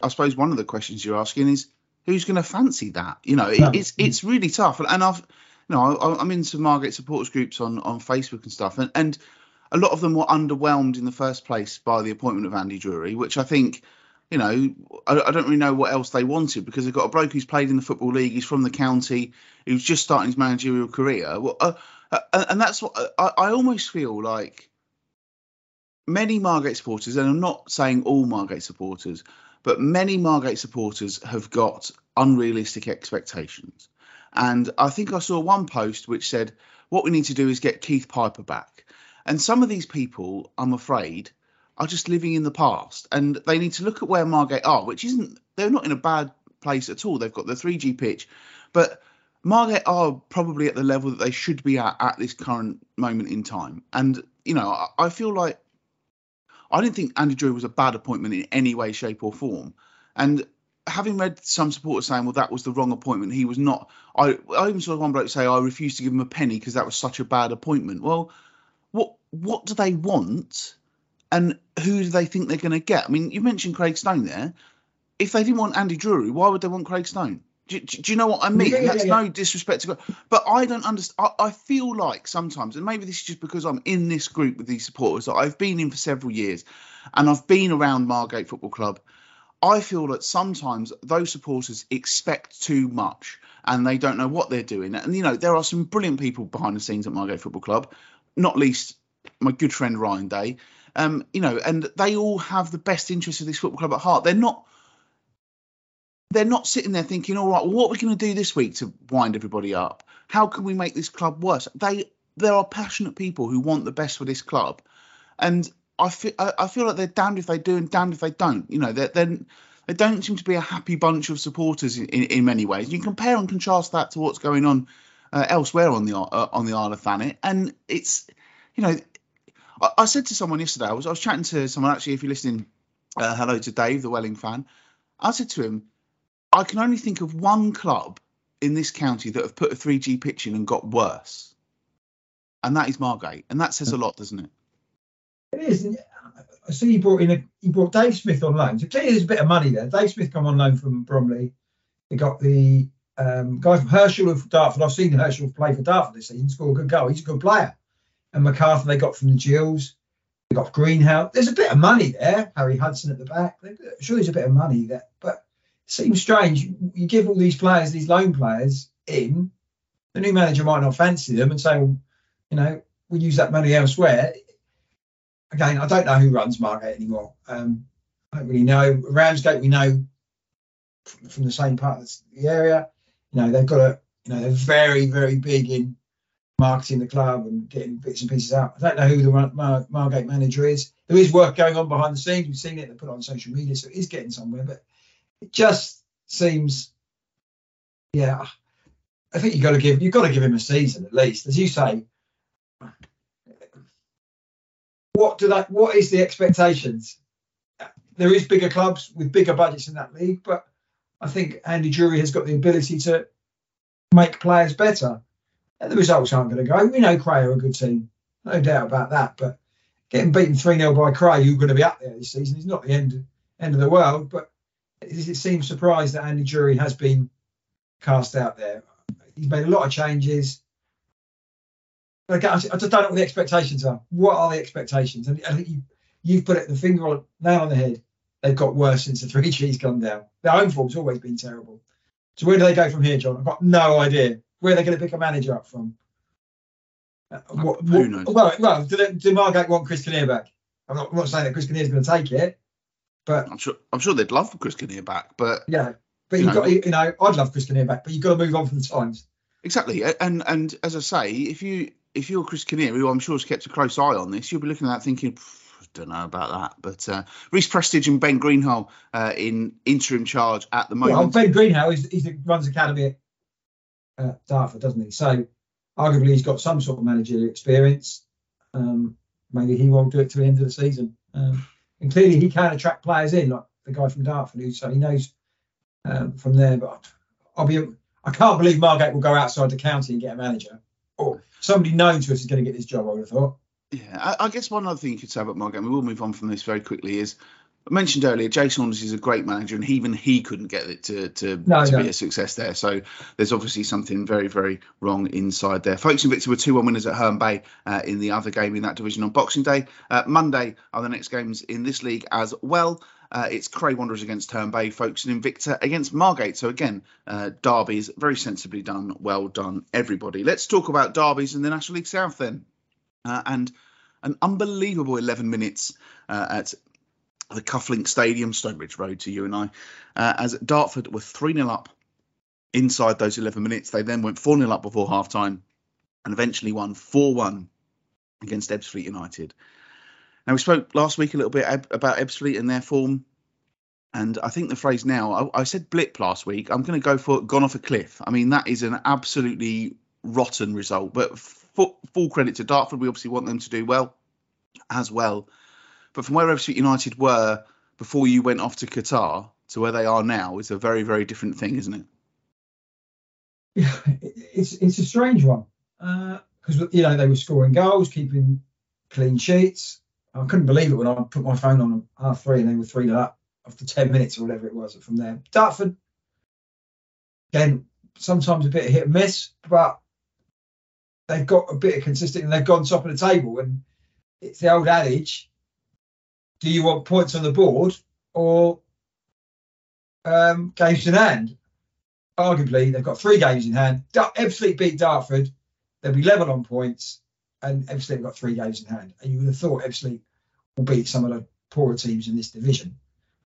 I suppose one of the questions you're asking is who's going to fancy that? You know, it, it's it's really tough. And I've, you know, I, I'm in some Margate supporters groups on on Facebook and stuff, and and a lot of them were underwhelmed in the first place by the appointment of Andy Drury, which I think. You know, I, I don't really know what else they wanted because they've got a bloke who's played in the football league. He's from the county. Who's just starting his managerial career. Well, uh, uh, and that's what I, I almost feel like. Many Margate supporters, and I'm not saying all Margate supporters, but many Margate supporters have got unrealistic expectations. And I think I saw one post which said, what we need to do is get Keith Piper back. And some of these people, I'm afraid, are just living in the past. And they need to look at where Margate are, which isn't, they're not in a bad place at all. They've got the 3G pitch. But Margate are probably at the level that they should be at at this current moment in time. And, you know, I, I feel like I didn't think Andy Drew was a bad appointment in any way, shape, or form. And having read some supporters saying, well, that was the wrong appointment, he was not. I, I even saw one bloke say, I refused to give him a penny because that was such a bad appointment. Well, what what do they want and who do they think they're going to get? I mean, you mentioned Craig Stone there. If they didn't want Andy Drury, why would they want Craig Stone? Do, do, do you know what I mean? Yeah, yeah, That's yeah. no disrespect to God, but I don't understand. I, I feel like sometimes, and maybe this is just because I'm in this group with these supporters that I've been in for several years, and I've been around Margate Football Club. I feel that sometimes those supporters expect too much and they don't know what they're doing. And you know, there are some brilliant people behind the scenes at Margate Football Club, not least my good friend Ryan Day. Um, you know, and they all have the best interests of this football club at heart. They're not they're not sitting there thinking, all right, well, what are we going to do this week to wind everybody up? How can we make this club worse? They there are passionate people who want the best for this club, and I feel I, feel like they're damned if they do and damned if they don't. You know, they're, they're they don't seem to be a happy bunch of supporters in, in, in many ways. You compare and contrast that to what's going on uh, elsewhere on the uh, on the Isle of Thanet, and it's you know, I, I said to someone yesterday, I was I was chatting to someone actually. If you're listening, uh, hello to Dave, the Welling fan. I said to him, I can only think of one club in this county that have put a 3G pitch in and got worse, and that is Margate, and that says a lot, doesn't it? It is. I see he brought in a he brought Dave Smith on loan. So clearly there's a bit of money there. Dave Smith come on loan from Bromley. They got the um, guy from Herschel of Dartford. I've seen Herschel play for Dartford this season. Score a good goal. He's a good player. And MacArthur they got from the Gills. They got Greenhouse. There's a bit of money there. Harry Hudson at the back. Sure there's a bit of money there, but seems strange. You give all these players, these loan players, in. The new manager might not fancy them and say, well, you know, we'll use that money elsewhere again, I don't know who runs Margate anymore. Um, I don't really know. Ramsgate, we know from, the same part of the area. You know, they've got a, you know, they're very, very big in marketing the club and getting bits and pieces out. I don't know who the Mar- Margate manager is. There is work going on behind the scenes. We've seen it. They put it on social media, so it is getting somewhere. But it just seems, yeah. I think you got to give you've got to give him a season at least, as you say. What do that? What is the expectations? there is bigger clubs with bigger budgets in that league, but I think Andy Drury has got the ability to make players better. And the results aren't going to go. We know Cray are a good team, no doubt about that. But getting beaten 3 0 by Cray, who's going to be up there this season, is not the end end of the world. But it, it seems surprised that Andy Drury has been cast out there. He's made a lot of changes. I just don't know what the expectations are. What are the expectations? And I think you, you've put it the finger on nail on the head. They've got worse since the (laughs) three G's gone down. Their home form's always been terrible. So where do they go from here, Jon? I've got no idea. Where are they going to pick a manager up from? Uh, what, Who knows? Well, well, do, they, do Margate want Chris Kinnear back? I'm not, I'm not saying that Chris Kinnear is going to take it, but I'm sure I'm sure they'd love for Chris Kinnear back. But yeah, but you have got you know I'd love Chris Kinnear back, but you've got to move on from the times. Exactly, and and as I say, if you if you're Chris Kinnear, who I'm sure has kept a close eye on this, you'll be looking at that thinking, don't know about that. But uh, Reece Prestage and Ben Greenhalgh uh, in interim charge at the moment. Well, Ben Greenhalgh is, he runs academy at uh, Dartford, doesn't he? So arguably he's got some sort of managerial experience. Um, maybe he won't do it to the end of the season. Um, and clearly he can attract players in, like the guy from Dartford, who so he knows um, from there. But I'll be, I can't believe Margate will go outside the county and get a manager, or somebody known to us is going to get this job. I would have thought. Yeah, I, I, guess one other thing you could say about Margate, we will move on from this very quickly, is I mentioned earlier, Jason Saunders is a great manager, and even he couldn't get it to to, no, to no. be a success there. So there's obviously something very, very wrong inside there. Folkes Invicta were 2 1 winners at Herne Bay uh, in the other game in that division on Boxing Day. Uh, Monday are the next games in this league as well. Uh, it's Cray Wanderers against Herne Bay, folks, and Invicta against Margate. So again, uh, derbies very sensibly done. Well done, everybody. Let's talk about derbies in the National League South then. Uh, and an unbelievable 11 minutes uh, at the Kuflink Stadium, Stonebridge Road to you and I, uh, as Dartford were 3 0 up inside those 11 minutes. They then went 4 0 up before half time and eventually won 4 1 against Ebbsfleet United. Now, we spoke last week a little bit about Ebbsfleet and their form. And I think the phrase now, I, I said blip last week. I'm going to go for gone off a cliff. I mean, that is an absolutely rotten result. But full, full credit to Dartford. We obviously want them to do well as well. But from where Ebbsfleet United were before you went off to Qatar to where they are now is a very, very different thing, isn't it? Yeah, it's it's a strange one because uh, you know they were scoring goals, keeping clean sheets. I couldn't believe it when I put my phone on half three and they were three up after ten minutes or whatever it was from there. Dartford, again, sometimes a bit of hit and miss, but they've got a bit of consistency and they've gone top of the table. And it's the old adage: Do you want points on the board or um, games in hand? Arguably, they've got three games in hand. Ebbsfleet beat Dartford. They'll be level on points, and Ebbsfleet got three games in hand. And you would have thought Ebbsfleet will beat some of the poorer teams in this division.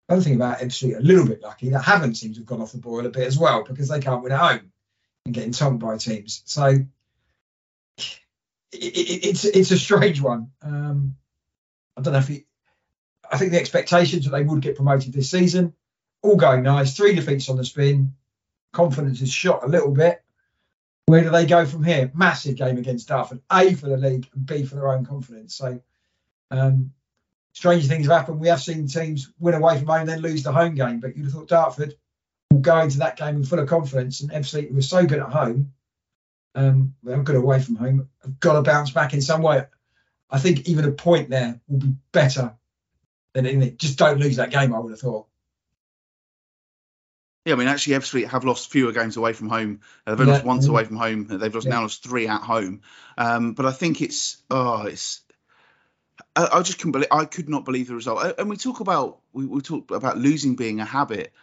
The other thing about Ebbsfleet, a little bit lucky, they haven't seemed to have gone off the boil a bit as well because they can't win at home and getting told by teams. So it, it's it's a strange one. Um, I don't know if he, I think the expectations that they would get promoted this season, all going nice. Three defeats on the spin, confidence is shot a little bit. Where do they go from here? Massive game against Dartford. A for the league and B for their own confidence. So, um, strange things have happened. We have seen teams win away from home, and then lose the home game. But you'd have thought Dartford will go into that game in full of confidence. And FC was so good at home, um, they're good away from home. Have got to bounce back in some way. I think even a point there will be better than in. Just don't lose that game. I would have thought. Yeah, I mean, actually, Ebbsfleet have lost fewer games away from home. Uh, they've yeah, lost once away from home. They've lost yeah. now lost three at home. Um, but I think it's oh, it's. I, I, just couldn't believe. I could not believe the result. And we talk about we, we talk about losing being a habit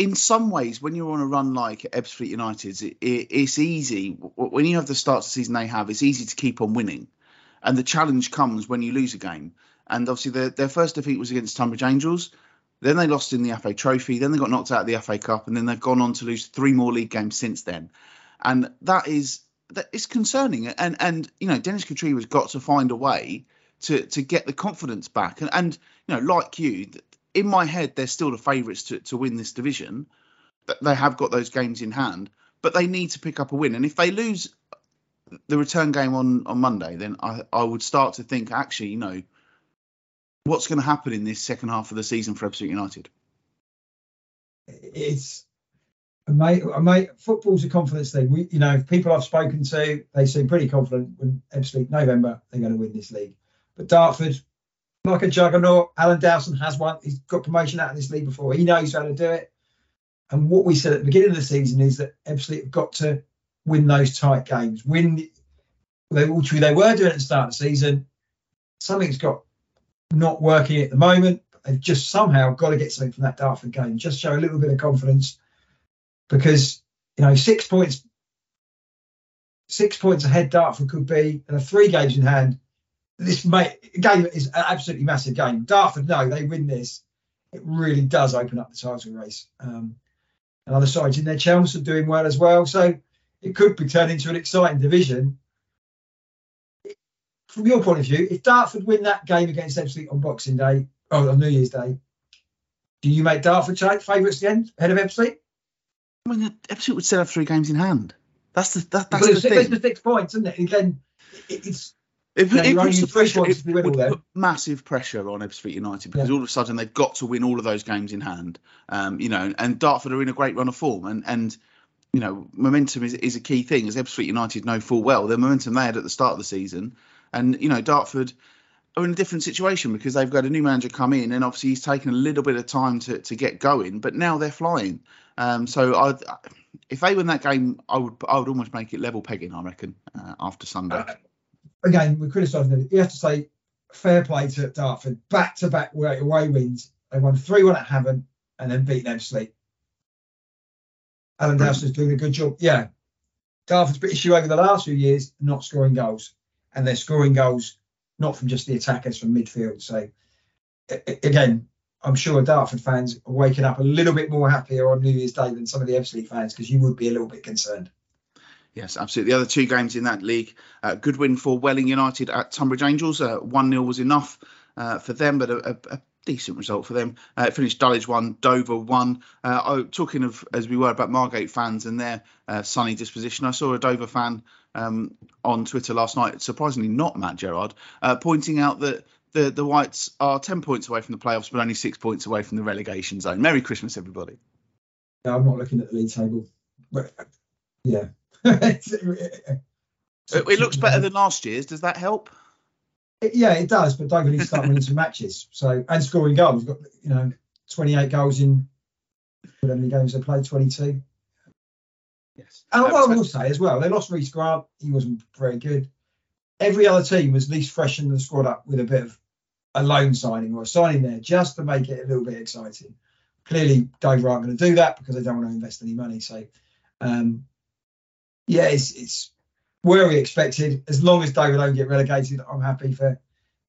in some ways, when you're on a run like Ebbsfleet United, it, it, it's easy. When you have the start of the season they have, it's easy to keep on winning. And the challenge comes when you lose a game. And obviously, their, their first defeat was against Tonbridge Angels. Then they lost in the FA Trophy. Then they got knocked out of the FA Cup. And then they've gone on to lose three more league games since then. And that is that is concerning. And and you know, Dennis Kutrieb has got to find a way to to get the confidence back. And and you know, like you, in my head, they're still the favourites to, to win this division. They have got those games in hand, but they need to pick up a win. And if they lose the return game on, on Monday, then I, I would start to think, actually, you know, what's going to happen in this second half of the season for Ebbsfleet United? It's mate, mate, football's a confidence thing. We, you know, people I've spoken to, they seem pretty confident when Ebbsfleet November they're going to win this league. But Dartford, like a juggernaut, Alan Dowson has one. He's got promotion out of this league before. He knows how to do it. And what we said at the beginning of the season is that Ebbsfleet have got to win those tight games. Win, which they were doing at the start of the season. Something's got not working at the moment. They've just somehow got to get something from that Dartford game. Just show a little bit of confidence because you know six points, six points ahead Dartford could be, and a three games in hand. This game is an absolutely massive game. Dartford, no, they win this. It really does open up the title race. Um, and other sides in there, Chelmsford doing well as well. So it could be turned into an exciting division. From your point of view, if Dartford win that game against Ebbsfleet on Boxing Day, or on New Year's Day, do you make Dartford favourites again ahead of Ebbsfleet? I mean, Ebbsfleet would still have three games in hand. That's the that, that's the the thing. the six points, isn't it? Again, it, it's It, it puts pressure. It to win all would put massive pressure on Ebbsfleet United because Yeah. all of a sudden they've got to win all of those games in hand. Um, you know, and Dartford are in a great run of form, and and you know, momentum is is a key thing. As Ebbsfleet United know full well, the momentum they had at the start of the season, and you know, Dartford are in a different situation because they've got a new manager come in, and obviously he's taken a little bit of time to to get going, but now they're flying. Um, so I, if they win that game, I would I would almost make it level pegging. I reckon uh, after Sunday. uh, again we're criticising it. You have to say fair play to Dartford. Back to back away wins. They won three one at Havant and then beat Ebbsfleet. Alan Dowson's doing a good job. Yeah, Dartford's bit issue over the last few years not scoring goals, and they're scoring goals not from just the attackers from midfield. So again, I'm sure Dartford fans are waking up a little bit more happier on New Year's Day than some of the Ebbsfleet fans because you would be a little bit concerned. Yes, absolutely. The other two games in that league, uh, good win for Welling United at Tonbridge Angels. Uh, One 0 was enough uh, for them, but a, a decent result for them. Uh, finished Dulwich one, Dover one. Uh, oh, talking of as we were about Margate fans and their uh, sunny disposition, I saw a Dover fan um, on Twitter last night, surprisingly not Matt Gerard, uh, pointing out that. The, the Whites are 10 points away from the playoffs, but only six points away from the relegation zone. Merry Christmas, everybody. No, I'm not looking at the league table, but yeah. (laughs) It, it looks better (laughs) than last year's. Does that help? Yeah, it does. But needs to start winning some matches. So and scoring goals. We've Got you know 28 goals in how many games they played? 22. Yes. And what I will say as well, they lost Reece Grant. He wasn't very good. Every other team was at least freshened the squad up with a bit of a loan signing or a signing there just to make it a little bit exciting. Clearly, Dover aren't going to do that because they don't want to invest any money. So, um, yeah, it's, it's where we expected. As long as Dover don't get relegated, I'm happy for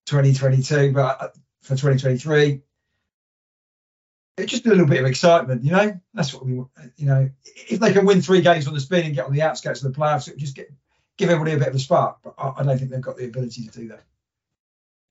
2022. But uh, for 2023, it's just a little bit of excitement, you know. That's what we, want, you know. If they can win three games on the spin and get on the outskirts of the playoffs, it just get give everybody a bit of a spark. But I, I don't think they've got the ability to do that.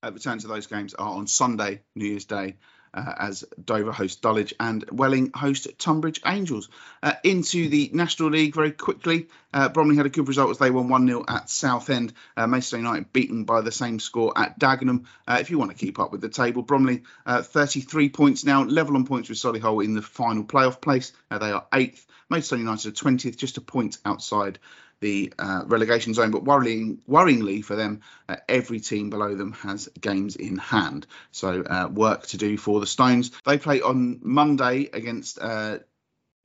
Uh, return to those games are on Sunday, New Year's Day, uh, as Dover host Dulwich and Welling host Tonbridge Angels. Uh, into the National League very quickly. Uh, Bromley had a good result as they won 1 0 at Southend. Uh, Maidstone United beaten by the same score at Dagenham. Uh, if you want to keep up with the table, Bromley uh, 33 points now, level on points with Solihull in the final playoff place. They are eighth. Maidstone United are 20th, just a point outside the uh, relegation zone. But worrying, worryingly for them, uh, every team below them has games in hand. So uh, work to do for the Stones. They play on Monday against uh,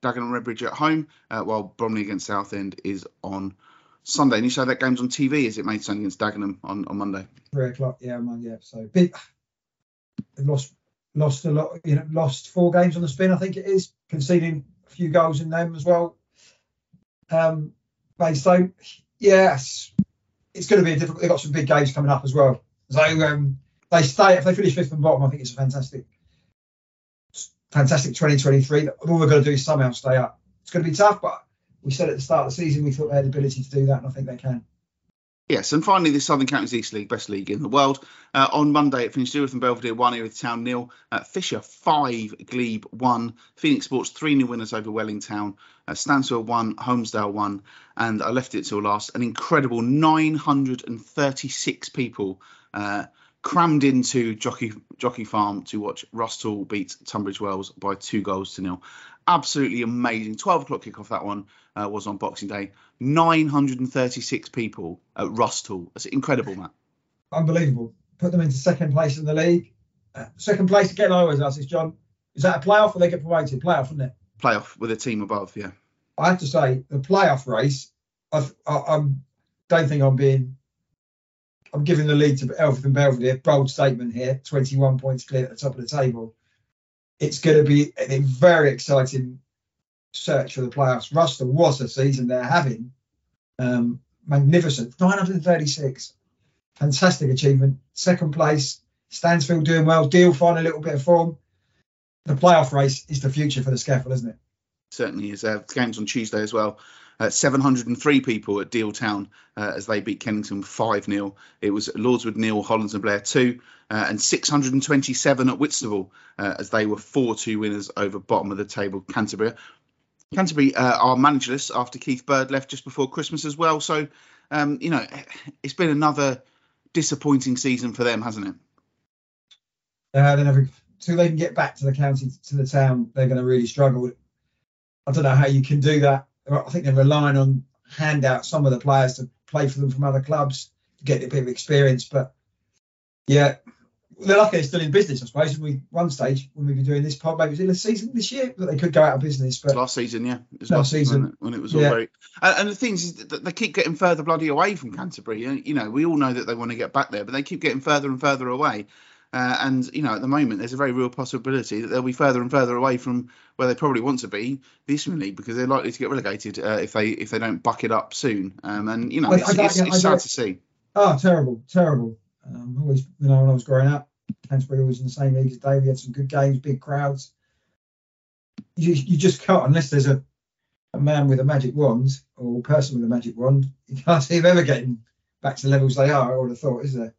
Dagenham Redbridge at home, uh, while Bromley against Southend is on Sunday. And you say that game's on TV, is it Maidstone against Dagenham on, on Monday? Three o'clock, yeah, man, yeah. So big. Lost lost a lot, you know, lost four games on the spin. I think it is conceding a few goals in them as well. Um, Maidstone, yes, it's going to be a difficult. They've got some big games coming up as well. So um, they stay if they finish fifth and bottom. I think it's a fantastic, fantastic 2023. All we're going to do is somehow stay up. It's going to be tough, but we said at the start of the season we thought they had the ability to do that, and I think they can. Yes, and finally, the Southern Counties East League, best league in the world. Uh, on Monday, it finished Erith and Belvedere 1 here with Town nil. Uh, Fisher 5, Glebe 1. Phoenix Sports 3 new winners over Wellington, Uh, Stansfeld 1, Holmesdale 1. And I left it till last. An incredible 936 people uh, crammed into Jockey Jockey Farm to watch Rusthall beat Tunbridge Wells by two goals to nil. Absolutely amazing. 12 o'clock kickoff, that one uh, was on Boxing Day. 936 people at Rusthall. That's incredible, Matt. Unbelievable. Put them into second place in the league. Uh, second place again, I always ask this, Jon. Is that a playoff or they get promoted? Playoff, isn't it? Playoff with a team above, yeah. I have to say, the playoff race, I, I, I don't think I'm being. I'm giving the lead to and Belvedere. Bold statement here. 21 points clear at the top of the table. It's going to be a very exciting search for the playoffs. Rusthall was a season they're having. Um, magnificent. 936. Fantastic achievement. Second place. Stansfeld doing well. Deal finding a little bit of form. The playoff race is the future for the SCEFL, isn't it? Certainly is. Uh, games on Tuesday as well. Uh, 703 people at Deal Town uh, as they beat Kennington 5 0. It was Lordswood nil, Hollands and Blair 2, uh, and 627 at Whitstable uh, as they were 4 2 winners over bottom of the table Canterbury. Canterbury uh, are managerless after Keith Bird left just before Christmas as well. So, um, you know, it's been another disappointing season for them, hasn't it? Uh, they never, until they can get back to the county, to the town, they're going to really struggle. I don't know how you can do that. I think they're relying on hand out some of the players to play for them from other clubs to get a bit of experience. But yeah, they're lucky they're still in business, I suppose. We one stage when we've been doing this pod, maybe it was in the season this year that they could go out of business. But last season, yeah, it was last season when it, when it was all Yeah. very. And, and the thing is that they keep getting further bloody away from Canterbury. You know, we all know that they want to get back there, but they keep getting further and further away. Uh, and you know, at the moment, there's a very real possibility that they'll be further and further away from where they probably want to be this league because they're likely to get relegated uh, if they if they don't buck it up soon. Um, and you know, I- it's, I it's, it's sad to see. oh, terrible, terrible. Um, always, you know, when I was growing up, Canterbury was in the same league as Dave. We had some good games, big crowds. You, you just can't unless there's a, a man with a magic wand or a person with a magic wand. (laughs) You can't see them ever getting back to the levels they are. I would have thought, is there?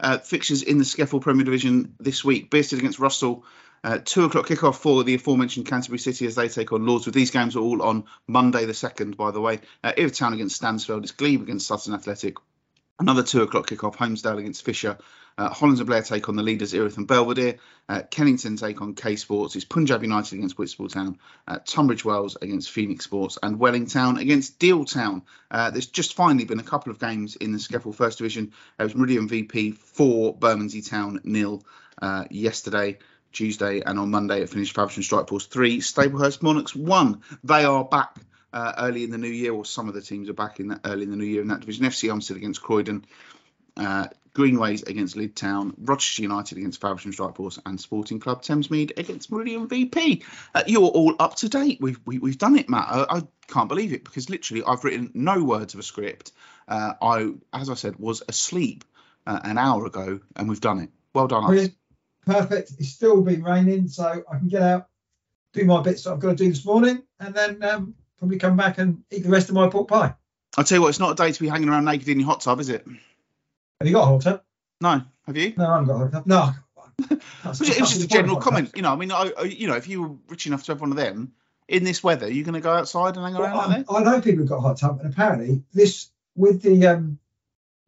Uh, fixtures in the SCEFL Premier Division this week. Bearsted against Rusthall. Uh, two o'clock kickoff for the aforementioned Canterbury City as they take on Lords. With These games are all on Monday the 2nd, by the way. Uh, Town against Stansfeld. It's Glebe against Sutton Athletic. Another two o'clock kickoff. Holmesdale against Fisher. Uh, Hollands and Blair take on the leaders Erith and Belvedere. Uh, Kennington take on K Sports. It's Punjab United against Whitstable Town. Uh, Tunbridge Wells against Phoenix Sports. And Wellington against Deal Town. Uh, there's just finally been a couple of games in the SCEFL First Division. It was Meridian VP 4, Bermondsey Town nil uh, yesterday. Tuesday and on Monday it finished Faversham Strike Force 3, Staplehurst Monarchs 1. They are back uh, early in the new year, or some of the teams are back in that, early in the new year in that division. FC Elmstead against Croydon, uh, Greenways against Lydd Town, Rochester United against Faversham Strike Force, and Sporting Club Thamesmead against Meridian VP. Uh, you're all up to date. We've we, we've done it, Matt. I, I can't believe it because literally I've written no words of a script. Uh, I, as I said, was asleep uh, an hour ago, and we've done it. Well done, us. Perfect. It's still been raining, so I can get out, do my bits that I've got to do this morning, and then um, probably come back and eat the rest of my pork pie. I'll tell you what, it's not a day to be hanging around naked in your hot tub, is it? Have you got a hot tub? No, have you? No, I haven't got a hot tub. No. It was, it was just a general comment. You know, I mean, I, I, you know, if you were rich enough to have one of them in this weather, you're going to go outside and hang around Well, like that? I, know people who've got a hot tub, and apparently this with the um,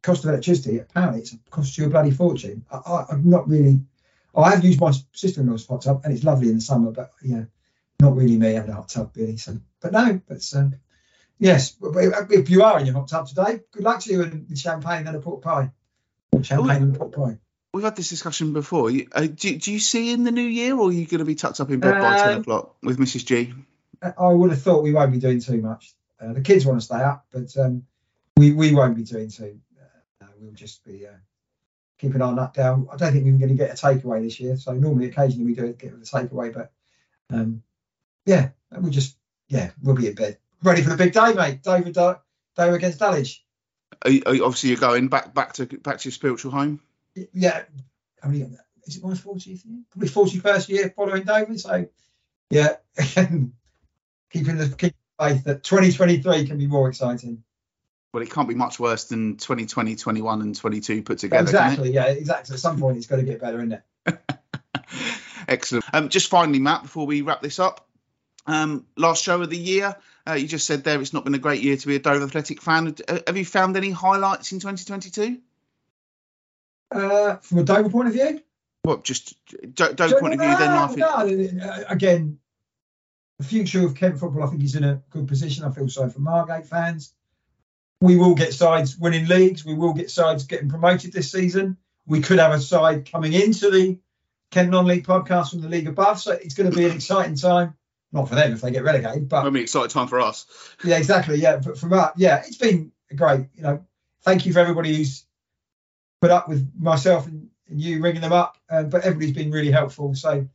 cost of electricity, apparently it's cost you a bloody fortune. I, I'm not really. I have used my sister-in-law's hot tub, and it's lovely in the summer, but yeah, not really me having a hot tub really. So, but no, but um, yes, if you are in your hot tub today, good luck to you and with champagne and a pork pie. Or champagne and a pork pie. We've had this discussion before. You- Uh, do, do you see in the new year, or are you going to be tucked up in bed by ten Um, o'clock with Mrs G? I would have thought we won't be doing too much. Uh, the kids want to stay up, but um, we we won't be doing too. Uh, we'll just be uh, keeping our nut down. I don't think we're going to get a takeaway this year. So normally, occasionally we do get a takeaway, but um, yeah, we'll just yeah, we'll be in bed, ready for the big day, mate. David Dale against Dulwich. Are obviously, you're going back back to back to your spiritual home. Yeah, how many? Is it my 40th year? Probably 41st year following Dover. So yeah, (laughs) keeping the keeping the faith that 2023 can be more exciting. Well, it can't be much worse than 2020, 21, and 22 put together. can it? exactly. Yeah, exactly. At some point, it's got to get better, isn't it? (laughs) Excellent. Um, just finally, Matt, before we wrap this up, um, last show of the year. Uh, you just said there it's not been a great year to be a Dover Athletic fan. Uh, have you found any highlights in 2022? Uh, from a Dover point of view, What just don't, don't point of view then life. no, uh, again, the future of Kent football, I think, is in a good position. I feel sorry for Margate fans. We will get sides winning leagues. We will get sides getting promoted this season. We could have a side coming into the Kent non-league podcast from the league above. So it's going to be an exciting time. Not for them if they get relegated, but I mean, exciting time for us. yeah, exactly. Yeah, but from that, yeah, it's been great. You know, thank you for everybody who's put up with myself and, and you ringing them up. Um, but everybody's been really helpful. So,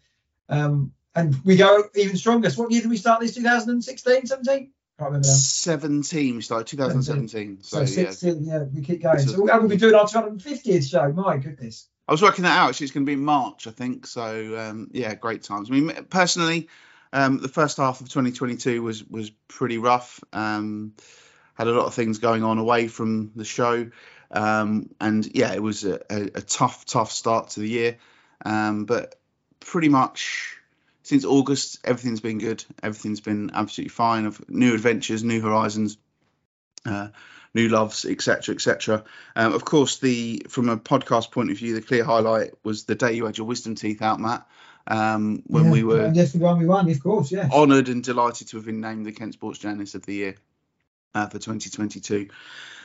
um, and we go even stronger. So what year did we start this? 2016, 17? Can't remember now. 17, we started 2017. So, So, yeah. 16, yeah, we keep going. So- So we'll, we'll be doing our 250th show. My goodness. I was working that out. Actually, it's going to be in March, I think. So um, yeah, great times. I mean, personally, um, the first half of 2022 was was pretty rough. Um, had a lot of things going on away from the show, um, and yeah, it was a, a, a tough, tough start to the year. Um, but pretty much since August, everything's been good. Everything's been absolutely fine. Of new adventures, new horizons. Uh, new loves, etc., etc. Um, of course, the from a podcast point of view, the clear highlight was the day you had your wisdom teeth out, Matt. Um, when Yeah, we were yes, the one we won, of course, yeah. honoured and delighted to have been named the Kent Sports Journalist of the Year uh, for 2022.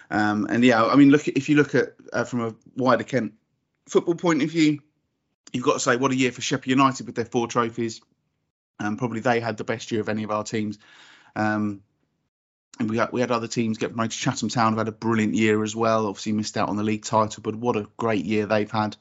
Um, and yeah, I mean, look if you look at uh, from a wider Kent football point of view, you've got to say what a year for Sheppey United with their four trophies. Um, probably they had the best year of any of our teams. Um, and we had, we had other teams get promoted. Chatham Town have had a brilliant year as well. Obviously missed out on the league title, but what a great year they've had.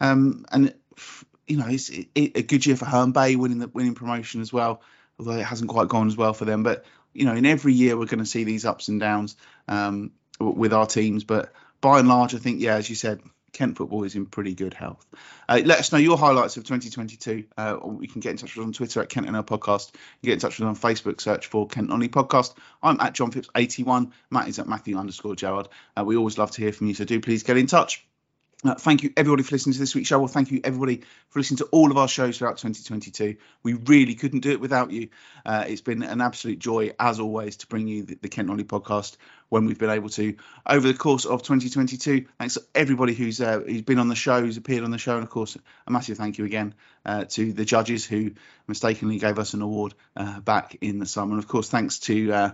Um, and f- you know, it's it, a good year for Herne Bay winning the winning promotion as well. Although it hasn't quite gone as well for them, but you know, in every year we're going to see these ups and downs um, with our teams. But by and large, I think yeah, as you said, Kent football is in pretty good health. Uh, let us know your highlights of 2022. Uh, you can get in touch with us on Twitter at Kent NL Podcast. You get in touch with us on Facebook, search for Kent Only Podcast. I'm at Jon Phipps 81. Matt is at Matthew underscore Gerard. Uh, we always love to hear from you, so do please get in touch. Uh, thank you everybody for listening to this week's show. Well, thank you everybody for listening to all of our shows throughout 2022. We really couldn't do it without you. Uh, it's been an absolute joy, as always, to bring you the, the Kent Nolly podcast when we've been able to over the course of 2022. Thanks to everybody who's uh, who's been on the show, who's appeared on the show, and of course, a massive thank you again uh, to the judges who mistakenly gave us an award uh, back in the summer. And of course, thanks to uh,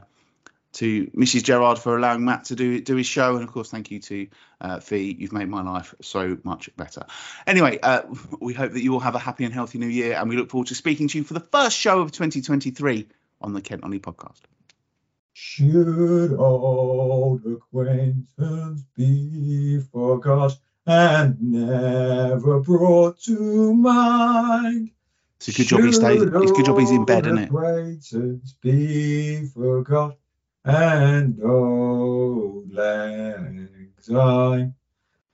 to Mrs. Gerard for allowing Matt to do do his show, and of course, thank you to uh, Fee. You've made my life so much better. Anyway, uh, we hope that you all have a happy and healthy new year, and we look forward to speaking to you for the first show of 2023 on the Kent Only podcast. Should old acquaintance be forgot and never brought to mind? It's a good job he stays. It's a good job he's in bed, isn't it? Acquaintance be forgot and oh, old lang syne.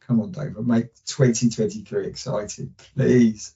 Come on, Dover, make 2023 exciting, please.